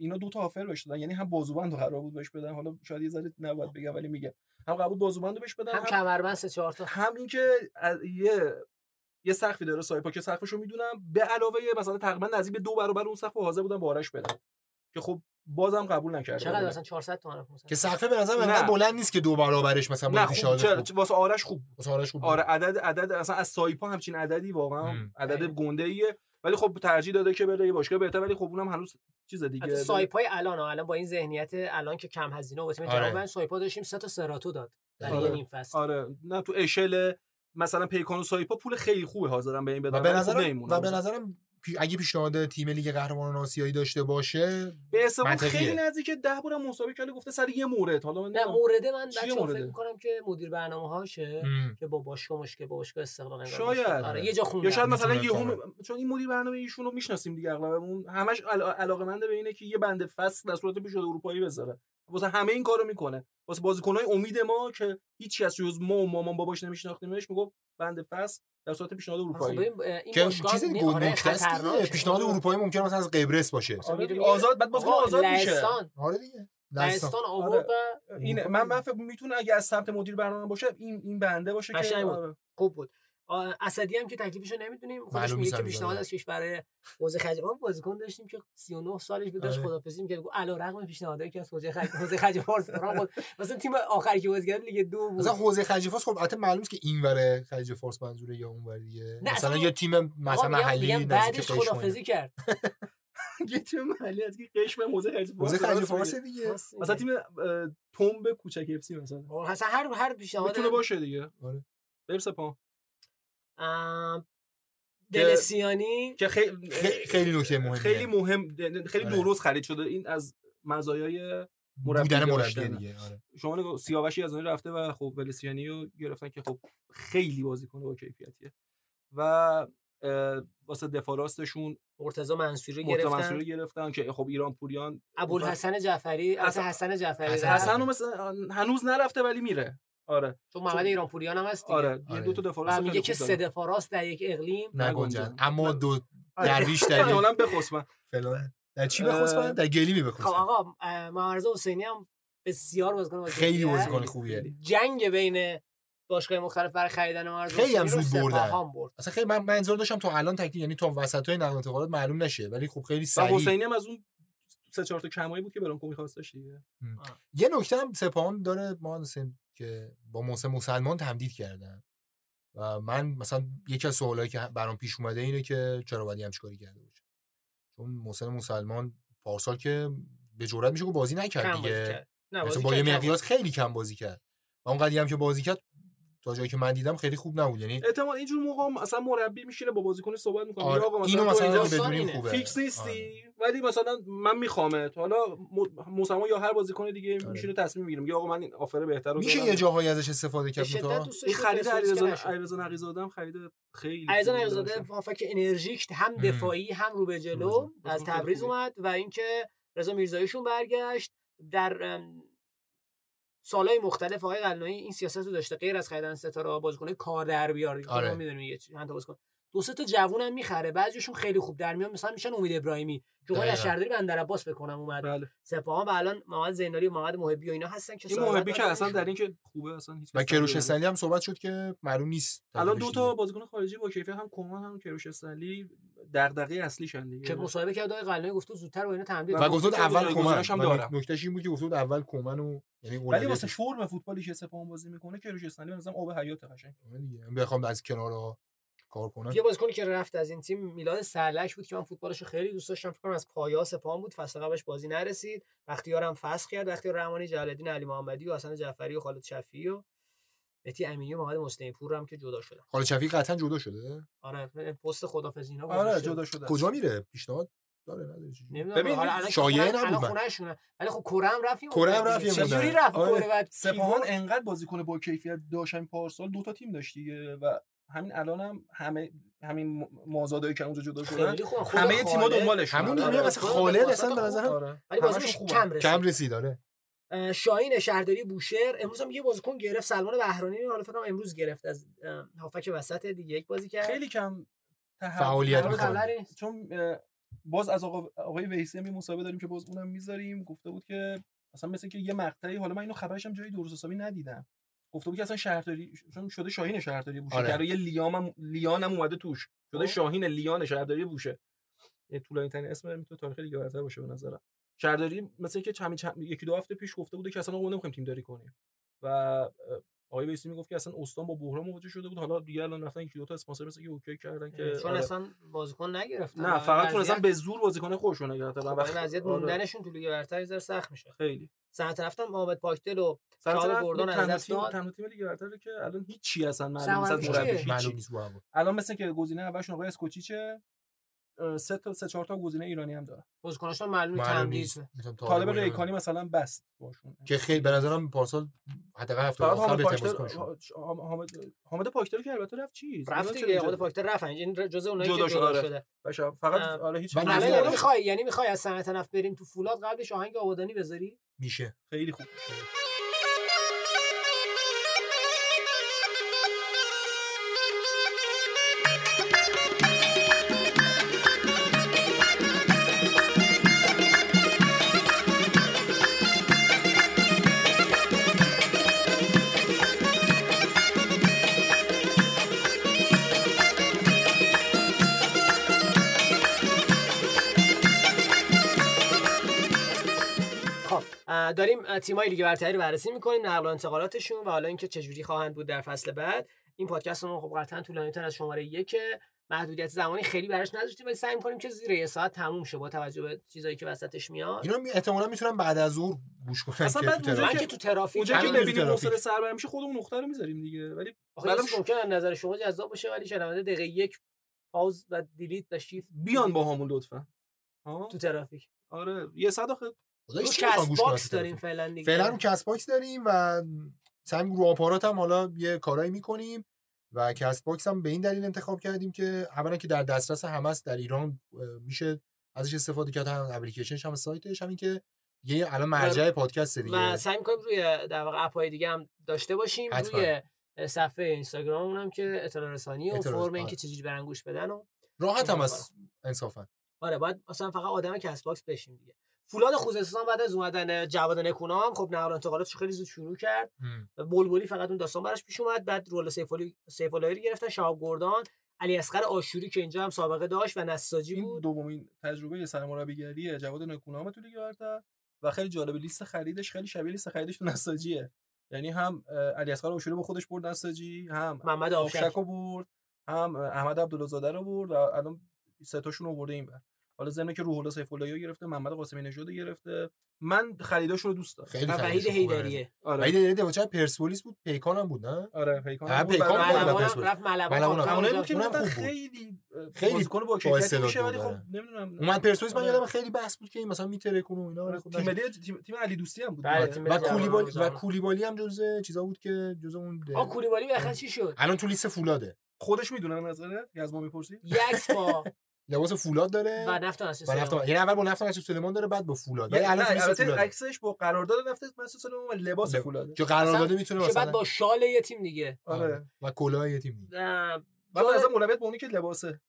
اینا دو تا آفر بهش دادن. یعنی هم بازوبند رو قرار بود بهش بدن. حالا شاید یه ذره نباید بگم ولی میگم. هم قرار بود بازوبند رو بهش بدن هم هم, کمربند سه چهار تا. هم اینکه از- یه یه سقفی داره سایپا که سقفشو می‌دونم به علاوه مثلا تقریبا نزدیک به دو برابر اون سقف رو حاضر بودن با آرش بدن. که خب بازم قبول نکرد چقدر؟ مثلا 400 تومن که سقفه به نظر نه. انقدر بلند نیست که دو برابرش مثلا نه با خوب چرا؟ خوب. واسه آرش خوب واسه آرش خوب. آره عدد عدد اصلا از سایپا همچین عددی واقعا. عدد. گنده ایه ولی خب ترجیح داده که بره یه باشگاه بهتر ولی خب اونم هنوز چیز دیگه حتی سایپای الان ها، الان با این ذهنیت الان که کم هزینه و تیم آره. سایپا داشتیم سه تا سراتو داد در آره. یه نیم فصل آره نه تو اشل مثلا پیکان و سایپا پول خیلی خوبه حاضرن به این بدن و به نظرم نمی‌مونه. و به نظرم اگه پیشنهاد تیم لیگ قهرمانان آسیایی داشته باشه به حساب. خیلی نزدیک ده بارم مساوی کرده گفته سر یه مورد حالا من نه. مورد من بچه‌ها فکر؟ می‌کنم که مدیر برنامه هاشه م. که با باشگاه مشکل با باشگاه استقلال شاید. آره یه جا خوندم یا شاید مثلا می‌تونه یهو. چون این مدیر برنامه ایشون رو می‌شناسیم دیگه اغلبمون همش علاقه منده به اینه که یه بنده فصل در صورت پیشنهاد اروپایی بذاره واسه همه این کارو می‌کنه واسه بازیکنای امید ما که هیچ کس جز ما و مامان باباش نمیشناختیمش می‌گفت بنده فصل در صورت پیشنهاد خب اروپایی. ببین، این که چیز گل آره، نکته است. پیشنهاد اروپایی ممکنه مثلا از قبرس باشه. آره آزاد بعد آقا، آزاد میشه. آره دیگه. لهستان. آورد و این من من فکر می‌تونه اگه از سمت مدیر برنامه باشه این این بنده باشه که. آره. خوب بود. اسدی هم که تکلیفشو نمی‌دونیم خودش میگه که پیشنهاد می‌ذاره. از کشور حوزه خلیج ما بازیکن داشتیم که 39 سالش بود داشت آره. خدافظی می‌کرد گفت علیرغم پیشنهادایی که از حوزه خلیج حوزه خلیج فارس دارم خود مثلا تیم آخری که بازی کرد لیگ دو بود مثلا حوزه خلیج فارس خب البته معلوم است که این وره خلیج فارس منظوره یا اون ور دیگه مثلا یه تیم مثلا محلی بعدش. خدافظی کرد یه تیم محلی از که قشم موزه خلیج فارس خلیج راست فارس. دیگه مثلا. تیم تنب کوچک اف سی مثلا اصلا هر هر پیشنهاد می‌تونه باشه دیگه آره. بریم سپاه دلسیانی که خیلی خیلی خیلی نکته مهمیه خیلی مهم خیلی آره. درست خرید شده این از مزایای مربی بودن مربی. دیگه آره. شما نگاه سیاوشی از اون رفته و خب ولسیانی رو گرفتن که خب خیلی بازیکن با کیفیتیه و واسه دفاع راستشون مرتضی منصوری مرتضی گرفتن منصوری گرفتن که خب ایران پوریان ابوالحسن جعفری حسن- حسن حسن جعفری حسن-. حسن رو مثل هنوز نرفته ولی میره آره چون محمد ایران پوریان هم هست دیگه. آره یه آره. دو تا دفاع میگه که سه. دفاع راست در یک اقلیم نگنجن. اما دو آره. درویش در احتمالاً بخسبن فلان در چی بخواسن در گلی خب میبخواسن آقا محمد حسینی هم بسیار بازیکن با خیلی. بازیکن خوبیه جنگ بین باشگاه مختلف برای خریدن محمد خیلی هم زود بردن. برد اصلا خیلی من من انتظار داشتم تا الان تکلیف یعنی تا وسط های نقل و انتقالات معلوم نشه ولی خب خیلی و سریع حسینی هم از اون سه چهار تا کمایی بود که برانکو می‌خواستش دیگه. یه نکته هم سپاهان داره ما حسین که با محسن مسلمان تمدید کردن. و من مثلا یکی از سوالایی که برام پیش اومده اینه که چرا باید همچین کاری کرده باشه؟ چون محسن مسلمان پارسال که به جرئت میشه که بازی نکرد دیگه. کرد. نه، مثلا بازی با یه مقیاس خیلی کم بازی کرد. و اونقدی هم که بازی کرد تا جایی که من دیدم خیلی خوب نبود یعنی احتمال اینجور موقع هم اصلا مربی میشینه با بازیکن صحبت می‌کنه آره آقا اینو مثلا مثلا تو بدونیم. خوبه فیکس آره. نیستی ولی مثلا من میخوامت حالا م- مسلمان یا هر بازیکن دیگه آره. میشینه تصمیم می‌گیره میگه آقا من این آفر بهتر رو میشه. یه جاهایی ازش استفاده کرد دوستش این خرید علیرضا. علیرضا نقیزاده هم خرید خیلی علیرضا نقیزاده. هافک انرژیک هم. دفاعی هم رو به جلو. از تبریز. اومد و اینکه رضا میرزاییشون برگشت در سالهای مختلف آقای قلنویی این سیاست رو داشته غیر از خریدن ستاره بازیکن کار در بیار دیگه آره. می‌دونیم یه چند تا بازیکن دو سه تا جوون هم می‌خره بعضیشون خیلی خوب در میان مثلا میشن امید ابراهیمی که دقیقاً. شهرداری بندر عباس بکنم اومد بله سپاهان و الان محمد زینالی و محمد محبی و اینا هستن که این محبی که. اصلا در این که خوبه اصلا هیچ و کس کروش. استنلی هم صحبت شد که معلوم نیست الان دو تا. بازیکن خارجی با کیفیت هم کمان هم کروش استنلی دغدغه اصلیشن دیگه. که مصاحبه کرد آقای قلنویی گفت زودتر با اینا تمدید و و گفت که اول جایگزینش هم دارم. نکتهش این بود که گفت اول کمن و یعنی ولی. واسه فرم فوتبالی که سپاهان بازی می‌کنه کروش استنلی به نظرم آب حیات قشنگ. آره دیگه. بخوام از کنارا کار کنن یه بازیکنی که رفت از این تیم میلاد سرلک بود که من فوتبالش رو خیلی دوست داشتم فکر کنم از پایا سپاهان بود. فصل قبلش بازی نرسید. بختیار هم فسخ کرد. بختیار رحمانی جلالدین علی محمدی و حسن جعفری و خالد شفیعی و مهدی امینی و محمد مصطفی پور هم که جدا شدن خالد شفیق قطعا جدا شده آره پست خدافظی اینا آره جدا. شده کجا میره پیشنهاد داره نداره ببین، حالا که شایعه نبود من. ولی خب کره هم رفت کره هم رفت دیگه. چجوری رفت آره. کره بعد سپاهان؟ انقدر بازیکن با کیفیت داشتن پارسال دو تا تیم داشت دیگه و همین الان هم همه همین مازادایی که اونجا جدا شدن همه تیم‌ها دنبالش همون آره. نیمه مثلا خود خالد اصلا به نظرم آره. ولی بازیش. کم رسید کم رسید داره شاهین شهرداری بوشهر امروز هم یه بازیکن گرفت سلمان بهرانی حالا فکر کنم امروز گرفت از هافک وسط دیگه یک بازی کرد. خیلی کم فعالیت می‌کنه. چون باز از آقا آقای ویسی هم یه مصاحبه داریم که باز اونم می‌ذاریم. گفته بود که اصلا مثل که یه مقطعی حالا من اینو خبرش هم جایی درست حسابی ندیدم. گفته بود که اصلا شهرداری چون شده شاهین شهرداری بوشه آره. الان یه لیام هم لیان هم اومده توش. شده خب. شاهین لیان شهرداری بوشه یه طولانی ترین اسم می‌تونه تاریخ لیگ برتر باشه به نظرم. شهرداری مثل که چند چند- یکی دو هفته پیش گفته بوده که اصلا ما نمی‌خوایم تیم داری کنیم. و آقای ویسی می‌گفت که اصلا استان با بحران مواجه شده بود. حالا دیگه الان رفتن یکی دو تا اسپانسر مثل که OK کردن که چون آره. اصلا بازیکن نگرفتن نه فقط تونستن به زور بازیکن خودشون نگرفتن خب و این وضعیت آره، موندنشون تو لیگ برتر ذره سخت میشه خیلی. سنت رفتم محمد پاکدل و طرف گردون از دست تیم. تنها تیم لیگ برتره که الان هیچی اصلا معلوم نیست هم. الان مثل که گزینه اولشون آقای اسکوچیچه. سه تا سه چهار تا گزینه ایرانی هم دارن بازیکناشون معلوم معلوم تمدید طالب. ریکانی مثلا بست باشون. که خیلی به نظرم پارسال حداقل هفته آخر حامد بازیکنشون حامد حامد حامد پاکتر که البته رفت چیز رفت دیگه خود پاکتر رفت این جزء اونایی که جدا آره. شده. باشه. فقط حالا هیچ الان نظر یعنی. می‌خوای یعنی می‌خوای از صنعت نفت بریم تو فولاد قبلش آهنگ آبادانی بذاری؟ میشه. خیلی خوب داریم تیمای لیگ برتری رو بررسی می‌کنیم نقل و انتقالاتشون و حالا اینکه چجوری خواهند بود در فصل بعد. این پادکست ما خب قطعا طولانی‌تر از شماره یک محدودیت زمانی خیلی براش نذاشتیم ولی سعی می‌کنیم که زیر یه ساعت تموم شه با توجه به چیزایی که وسطش میاد. اینا می- احتمالاً می‌تونن بعد از ظهر گوش کنن اصلا که بعد اونجا. که تو ترافیک اونجا که ببینیم ترافیک. موصل سربر میشه خودمون نقطه رو می‌ذاریم دیگه. ولی بعدم ممکنه از نظر شما جذاب باشه ولی شنونده دقیقه یک pause و delete و شیفت بیان با همون لطفا. ها؟ تو ترافیک. آره یه صد آخه. رو Castbox داریم؟ فعلا دیگه فعلا رو Castbox داریم و سعی رو آپارات هم حالا یه کارایی می‌کنیم و Castbox هم به این دلیل انتخاب کردیم که اولا که در دسترس همه است در ایران میشه ازش استفاده کرد هم اپلیکیشنش هم سایتش همین که یه الان مرجع پادکست دیگه و سعی می‌کنیم روی در واقع اپ‌های دیگه هم داشته باشیم حتما. روی صفحه اینستاگراممون هم که اطلاع رسانی و فرم اینکه آره. چجوری برن گوش بدن و راحت هم. است انصافا آره باید مثلا فقط آدم Castbox بشیم دیگه فولاد خوزستان بعد از اومدن جواد نکونا هم خب نقل انتقالاتش خیلی زود شروع کرد. بلبلی فقط اون داستان براش پیش اومد. بعد رول سیفالی سیفالایی رو گرفتن شهاب گردان علی اصغر آشوری که اینجا هم سابقه داشت و نساجی این بود. دومین تجربه سرمربیگری جواد نکونام تو لیگ برتر و خیلی جالب لیست خریدش خیلی شبیه لیست خریدش تو نساجیه. یعنی هم علی اصغر آشوری با خودش برد نساجی هم محمد آفشک. برد هم احمد عبدالله زاده رو برد و الان سه تاشون رو برده این بر حالا ضمن که روح الله سیف الله رو گرفته محمد قاسمی نژاد رو گرفته من خریداشون رو دوست دارم خیلی وحید. حیدریه آره وحید حیدری دفاع پرسپولیس بود پیکان هم بود نه آره پیکان آره، بود. پیکان بود. هم رفت هم. بود که. خیلی خیلی بازیکن با استعداد میشه بود، ولی خب آره. نمی‌دونم اومد پرسپولیس من آره. یادم خیلی بحث بود که این مثلا میترکونه و اینا خب تیم تیم, علی دوستی هم بود بله، و کولیبالی و. کولیبالی هم جزء چیزا بود که جزء اون آ کولیبالی بالاخره چی شد الان تو لیست فولاده خودش می‌دونه نظره که از ما می‌پرسی یکس با لباس فولاد داره. و نفت آسیس و نفت یعنی اول با نفت نشد سلیمان داره بعد با فولاد. ولی نه الان البته فولاده عکسش با قرارداد نفت مسعود سلیمان و لباس لب- فولاده که قرارداد می‌تونه بعد مثلا با شال یه تیم دیگه. آره. و کلاه یه تیم دیگه. جا, از مولویت به اونی که لباسه؟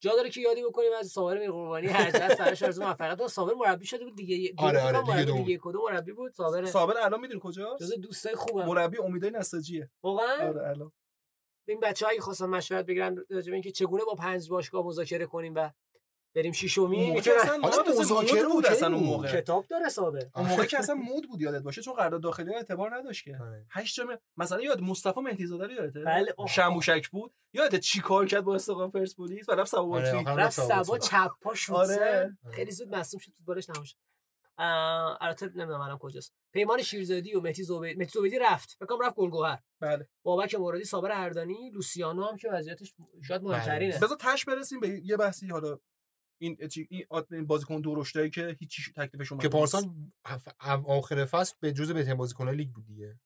جا داره که یادی بکنیم از صابر میرقربانی هر دست براش آرزو موفقیت. و صابر مربی شده بود دیگه آره، آره، دیگه دوم. دیگه کدوم مربی بود؟ صابر صابر الان می‌دونی کجاست؟ جز دوستای خوبم. مربی امیدای نساجیه واقعا؟ آره الان. این بچه هایی خواستن مشورت بگیرن راجع به اینکه چگونه با پنج باشگاه مذاکره کنیم و بریم موقع میتونن- مذاکره مود بود اصلا اون. موقع کتاب داره صابر اون موقع که اصلا مود بود یادت باشه چون قرارداد داخلی ها اعتبار نداشت که آره. هشت جام مثلا یاد مصطفی مهدی زاده رو یادته بله،. شموشک بود یادت چی کار کرد با استقلال پرسپولیس و رفت آره، سواباتی آخر رفت. سبا چپ پا شد آره. خیلی زود مصدوم شد فوتبالش نموشد اه، البته نمی‌دونم الان کجاست. پیمان شیرزادی و مهدی زبیدی مهدی زبیدی رفت. فکر کنم رفت گلگهر بله. بابک مرادی صابر اردانی لوسیانو هم که وضعیتش شاید مهمترینه. بذار تهش برسیم به یه بحثی حالا این چی- این بازیکن درشتایی که هیچ تکلیفش اومد که پارسال آخر فصل به جزء بهترین بازیکن‌های لیگ بود دیگه.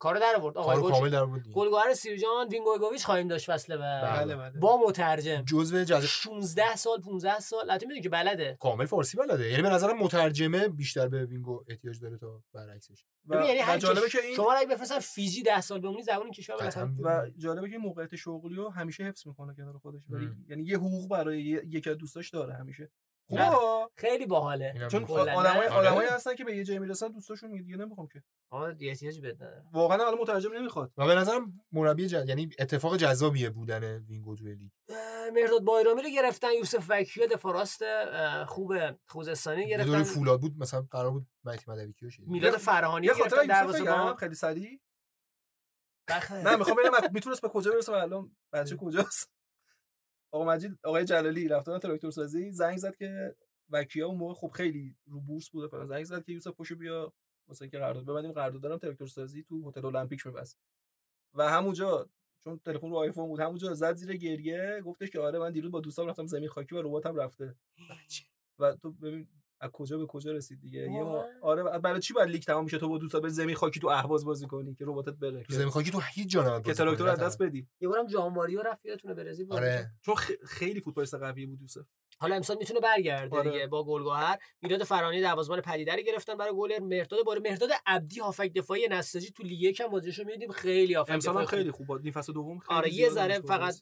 کارو در آورد. آقای کامل در دیگه. گل گهر سیرجان وینگو بگوویچ خواهیم داشت فصل بعد. بله بله. با مترجم. جزء جذب 16 سال 15 سال. البته می‌دونی که بلده. کامل فارسی بلده. یعنی به نظرم مترجمه بیشتر به وینگو احتیاج داره تا برعکسش. و, یعنی و هر جالبه که این شما اگه بفرستن فیجی 10 سال بمونی زبان کشور بالاخره و جالبه که موقعیت شغلی رو همیشه حفظ می‌کنه کنار خودش. ولی. یعنی یه حقوق برای یه- یکی از دوستاش داره همیشه. خوبه خیلی باحاله. چون کلاً آدمای. آدمایی آره. هستن که به یه جایی می‌رسن دوستاشون میگه دیگه نمی‌خوام که. آره دیگه احتیاجی بد نداره واقعا حالا مترجم نمی‌خواد. و به نظرم مربی جد... یعنی اتفاق جذابیه بودن وینگو توی لیگ. اه، مهرداد بایرامی رو گرفتن یوسف وکیل دفاع راست اه، خوب خوزستانی گرفتن. فولاد بود مثلا قرار بود مهدی مدوی شه میلاد فرهانی گرفتن یوسف دروازه‌بان. خیلی سریع. نه می‌خوام ببینم می‌تونست به کجا برسه الان بچه کجاست؟ آقا مجید آقای جلالی رفتن تراکتور سازی زنگ زد که وکیا اون موقع خب خیلی رو بورس بوده فلان زنگ زد که یوسف پشو بیا مثلا که قرارداد ببندیم قرارداد دارم تراکتور سازی تو هتل المپیک میبست. و همونجا چون تلفن رو آیفون بود همونجا زد زیر گریه گفتش که آره من دیروز با دوستام رفتم زمین خاکی و رباتم رفته. و تو ببین از کجا به کجا رسید دیگه؟ یه ما... آره برای چی باید لیگ تمام میشه تو با دوستا به زمین خاکی تو اهواز بازی کنی که رباتت بره. تو زمین خاکی تو هیچ جا که تراکتور از دست بدی. یه بارم جان ماریو رفت یادتونه برزیل آره. چون خ- خیلی فوتبالیست قوی بود یوسف. حالا امسال می‌تونه برگرده آره. دیگه با گلگهر میلاد فرانی دروازه‌بان پدیده رو گرفتن برای گل مهرداد باره مهرداد عبدی هافک دفاعی نساجی تو لیگ یکم بازیشو میدیم. خیلی هافک امسال هم خیلی خوب. بود. نیم فصل دوم خیلی آره یه ذره فقط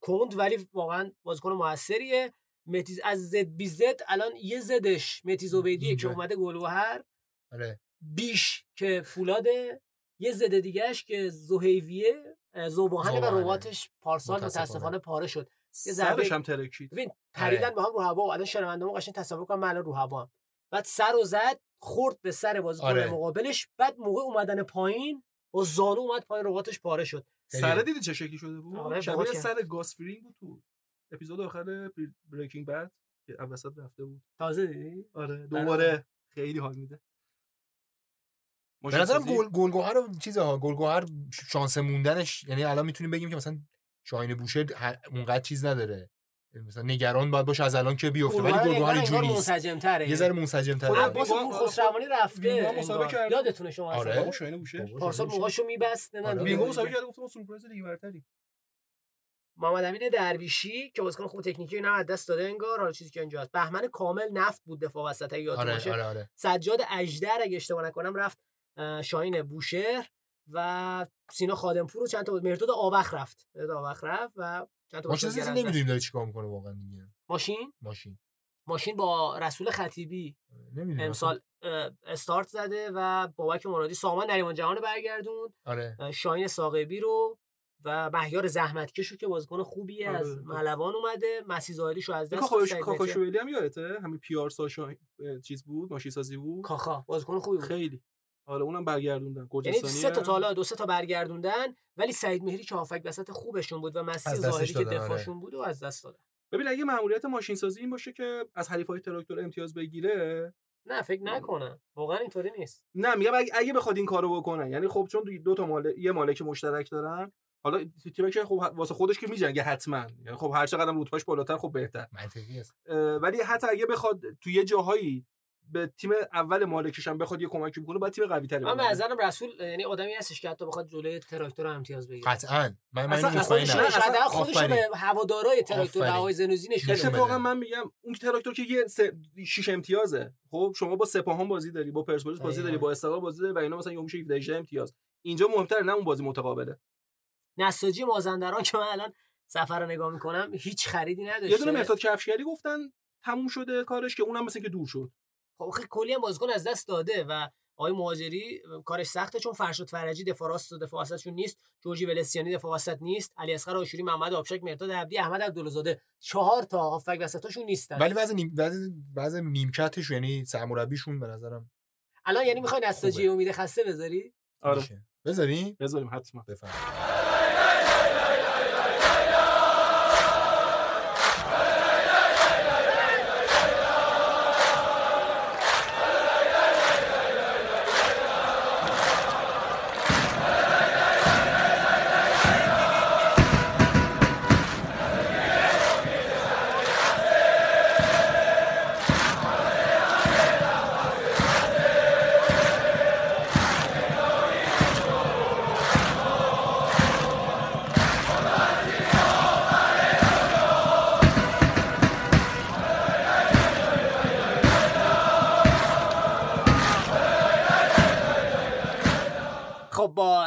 کند ولی واقعا بازیکن موثریه. متیز از زد بی زد الان یه زدش متی زبیدیه که. اومده گلگهر آره بیش که فولاده یه زده دیگهش که زهیویه اه، زوباهنه و. رباتش پارسال متاسفانه. متاسفانه پاره شد یه سرش هم ترکید ببین پریدن آره. با هم رو هوا الان شنونده‌مون قشنگ تصور کنم من الان رو هوا بعد سر و زد خورد به سر بازیکن آره. مقابلش بعد موقع اومدن پایین با زانو اومد پایین رباتش پاره شد. سر دیدی چه شکلی شده بود آره، شبیه سر گاس فرینگ بود تو اپیزود آخر Breaking Bad که وسط رفته بود تازه دیدی آره دوباره خیلی حال میده به نظرم گل گل گهر رو چیزها گل گهر شانس موندنش یعنی الان می‌تونیم بگیم که مثلا شاهین بوشهر اونقدر چیز نداره مثلا نگران باید باشه از الان که بیفته ولی انگار اینجوری نیست. یه ذره منسجم تره عباس پور خسروانی رفته انگار. مسابقه کرد. یادتونه شما آره. شاهین بوشه پارسال موهاشو میبست نمی‌دونم آره. وینگو دوباره مسابقه. کرد گفتم سورپرایز لیگ برتری محمد امین درویشی که بازیکن خوب تکنیکی اینا از دست داده انگار حالا چیزی که اینجا هست. بهمن کامل نفت بود دفاع وسط اگه یادتون آره باشه. آره آره. سجاد اجدر اگه اشتباه نکنم رفت اه، شاهین بوشهر و سینا خادمپور و چند تا بود. مرداد آوخ رفت. مرداد آوخ رفت و چند تا ما چیزی. نمی‌دونیم داره چیکار می‌کنه واقعا دیگه. ماشین؟ ماشین. ماشین با رسول خطیبی نمی‌دونیم امسال اه، استارت زده و بابک مرادی سامان نریمان جهان برگردون آره. اه، شاهین ساقبی رو و مهیار زحمتکش رو که بازیکن خوبیه آره. از ملوان اومده مسی ظاهریش رو از دست داد، کاکا سعید کاکا مهدی- شویلی هم یادته؟ همین پیار ساشا چیز بود ماشین سازی بود؟ کاخا بازیکن خوبی بود. خیلی. آره اونم برگردوندن یعنی گرجستانی سه تا تا حالا دو سه تا برگردوندن ولی سعید مهری که هافک وسط خوبشون بود و مسی ظاهری که آره. دفاعشون بود و از دست دادن. ببین اگه ماموریت ماشین سازی این باشه که از حریفای تراکتور امتیاز بگیره نه فکر نکنم. واقعا اینطوری نیست. نه میگم اگه, اگه بخواد این کارو بکنه. یعنی خب چون دو- دو تا مالک یه مالک مشترک دارن حالا تیمی که خب واسه خودش که میجنگه حتما یعنی خب هر چقدر رتبهش بالاتر خب بهتر منطقی است ولی حتی اگه بخواد تو یه جاهایی به تیم اول مالکش هم بخواد یه کمکی بکنه باید تیم قوی تری من به نظرم رسول یعنی آدمی هستش که حتی بخواد جلوی تراکتور امتیاز بگیره قطعا من من اصلا- خودش خودش. به هوادارهای تراکتور. آقای زنوزی. اتفاقا بده. من میگم اون تراکتور که یه سه شیش امتیازه خب شما با سپاهان بازی داری با پرسپولیس بازی داری. با استقلال بازی داری و اینا مثلا یه میشه 17 18 امتیاز اینجا مهمتر نه اون بازی متقابله نساجی مازندران که من الان سفر رو نگاه می‌کنم هیچ خریدی نداشته. یه دونه مرداد کفشگری گفتن تموم شده کارش که اونم مثل که دور شد. خب خیلی کلی هم بازیکن از دست داده و آقای مهاجری کارش سخته چون فرشاد فرجی دفاع راست و دفاع وسطشون نیست جورجی ولسیانی دفاع وسط نیست علی اصغر آشوری محمد آبشک مرداد عبدی احمد عبدالزاده چهار تا هافک وسطاشون نیستن. ولی وضع نیم وضع وضع نیمکتش یعنی سرمربیشون به نظرم الان یعنی می‌خوای نساجی. امید خسته بذاری؟ آره. بذاریم؟ بذاریم حتما. بفهم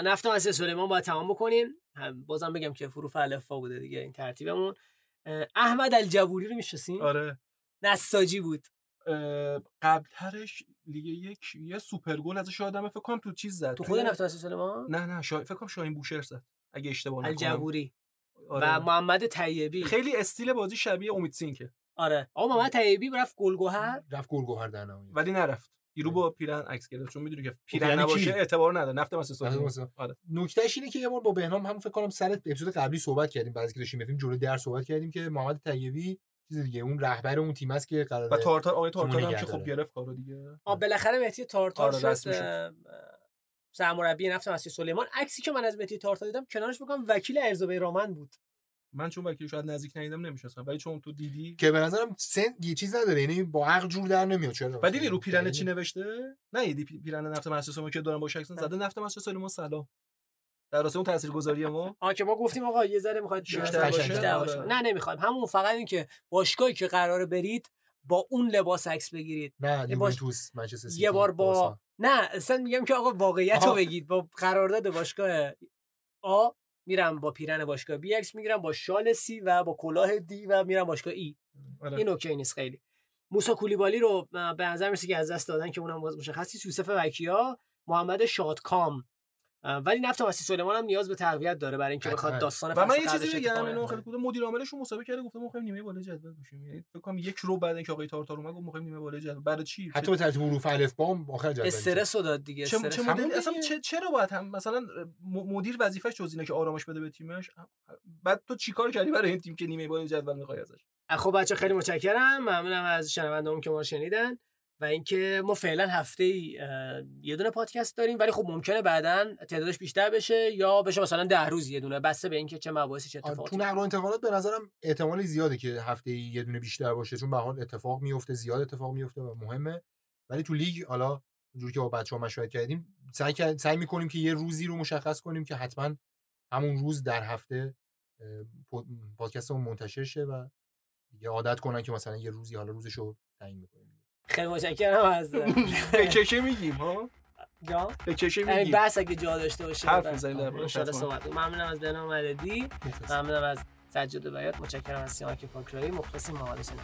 نفت مسیح سلیمان باید تمام بکنیم. هم- بازم بگم که فروف الفا بوده دیگه این ترتیبمون. احمد الجبوری رو می‌شناسین آره. نساجی بود. قبلترش لیگ یک یه سوپر گل ازش یادمه فکر کنم تو چیز زد. تو خود نفت مسیح سلیمان؟ نه نه شا... فکر کنم شاهین بوشهر زد. اگه اشتباه نکنم. الجبوری. آره. و محمد طیبی. خیلی استیل بازی شبیه امید سینکه آره. آقا محمد طیبی رفت گلگهر رفت گل گوهر در نهایت. ولی نرفت. دیرو با پیرن عکس گرفت چون می‌دونی که پیرن یعنی نباشه؟ اعتبار نداره نفت مسیح. آره نکتهش اینه که یه بار با بهنام هم فکر کنم سر اپیزود قبلی صحبت کردیم از که داشتیم می‌رفتیم جلو در صحبت کردیم که محمد طیبی چیز دیگه اون رهبر اون تیم است که قراره و تارتار آقای تارتار هم که خوب. گرفت کارو دیگه آ بالاخره مهدی تارتار آره، شد سرمربی نفت مسیح سلیمان عکسی که من از مهدی تارتار دیدم کنارش بکنم وکیل ارزو بیرامن بود من چون وکیل شاید نزدیک ندیدم نمی‌شناسم. ولی چون تو دیدی؟ که به نظرم سن یه چیز نداره. یعنی با عقل جور در نمیاد. چرا و دیدی رو پیرنه یعنی چی نوشته؟ نه دیدی پی- پیرنه نفت مسجد که دارن با شکسن زده نفت مسجد سلیمان سلام. در راسته اون تاثیرگذاری ما؟ آ که ما گفتیم آقا یه ذره می‌خواد بیشتر باشه؟ بیشتر آره. نه نمی‌خوایم. همون فقط این که باشگاهی که قراره برید با اون لباس عکس بگیرید. نه یه باش- یوونتوس منچستر سیتی یه بار با. نه اصلا میگم که آقا واقعیت رو. بگید. با قرارداد باشگاه آ میرم با پیرن باشگاه B عکس می‌گیرم با شال C و با کلاه D و میرم باشگاه E. آره. این اوکی نیست خیلی. موسی کولیبالی رو به نظر می‌رسه که از دست دادن که اونم باز مشخص نیست. یوسف وکیا محمد شادکام. ولی نفت مسیح سلیمان هم نیاز به تقویت داره برای اینکه بخواد قطعاً. داستان و من یه چیزی بگم اینو. خیلی خوبه مدیر عاملشون مسابقه کرده گفته ما می‌خوایم نیمه بالا جدول باشیم یعنی فکر کنم یک رو بعد اینکه آقای تارتار اومد گفت می‌خوایم نیمه بالا جدول برای چی حتی به ترتیب حروف الف با هم آخر جدول. استرس رو داد دیگه چه استرس چه مدل اصلا. چه چرا باید هم مثلا مدیر وظیفش جز اینه که آرامش بده به تیمش بعد تو چیکار کردی برای این تیم که نیمه بالا جدول می‌خوای ازش خب بچه خیلی متشکرم ممنونم از شنوندهام که ما شنیدن و اینکه ما فعلا هفته ای یه دونه پادکست داریم ولی خب ممکنه بعدا تعدادش بیشتر بشه یا بشه مثلا ده روز یه دونه. بسته به اینکه چه مباحثی چه آره، اتفاقاتی تو نقل و انتقالات به نظرم احتمال زیاده که هفته ای یه دونه بیشتر باشه چون به حال اتفاق میفته زیاد اتفاق میفته و مهمه. ولی تو لیگ حالا اونجوری که با بچه‌ها مشورت کردیم سعی سعی می‌کنیم که یه روزی رو مشخص کنیم که حتما همون روز در هفته پادکستمون منتشر شه و دیگه عادت کنن که مثلا یه روزی حالا روزشو تعیین می‌کنیم خیلی متشکرم از به چشه میگیم ها؟ به چشه یعنی میگیم. بحث اگه جا داشته باشه حرف می‌زنیم دربارش، انشالله حتما. صحبت. ممنونم از بنام مددی ممنونم از سجاد بیات متشکرم از سیامک پاکرایی. مخلصیم. محمد حسین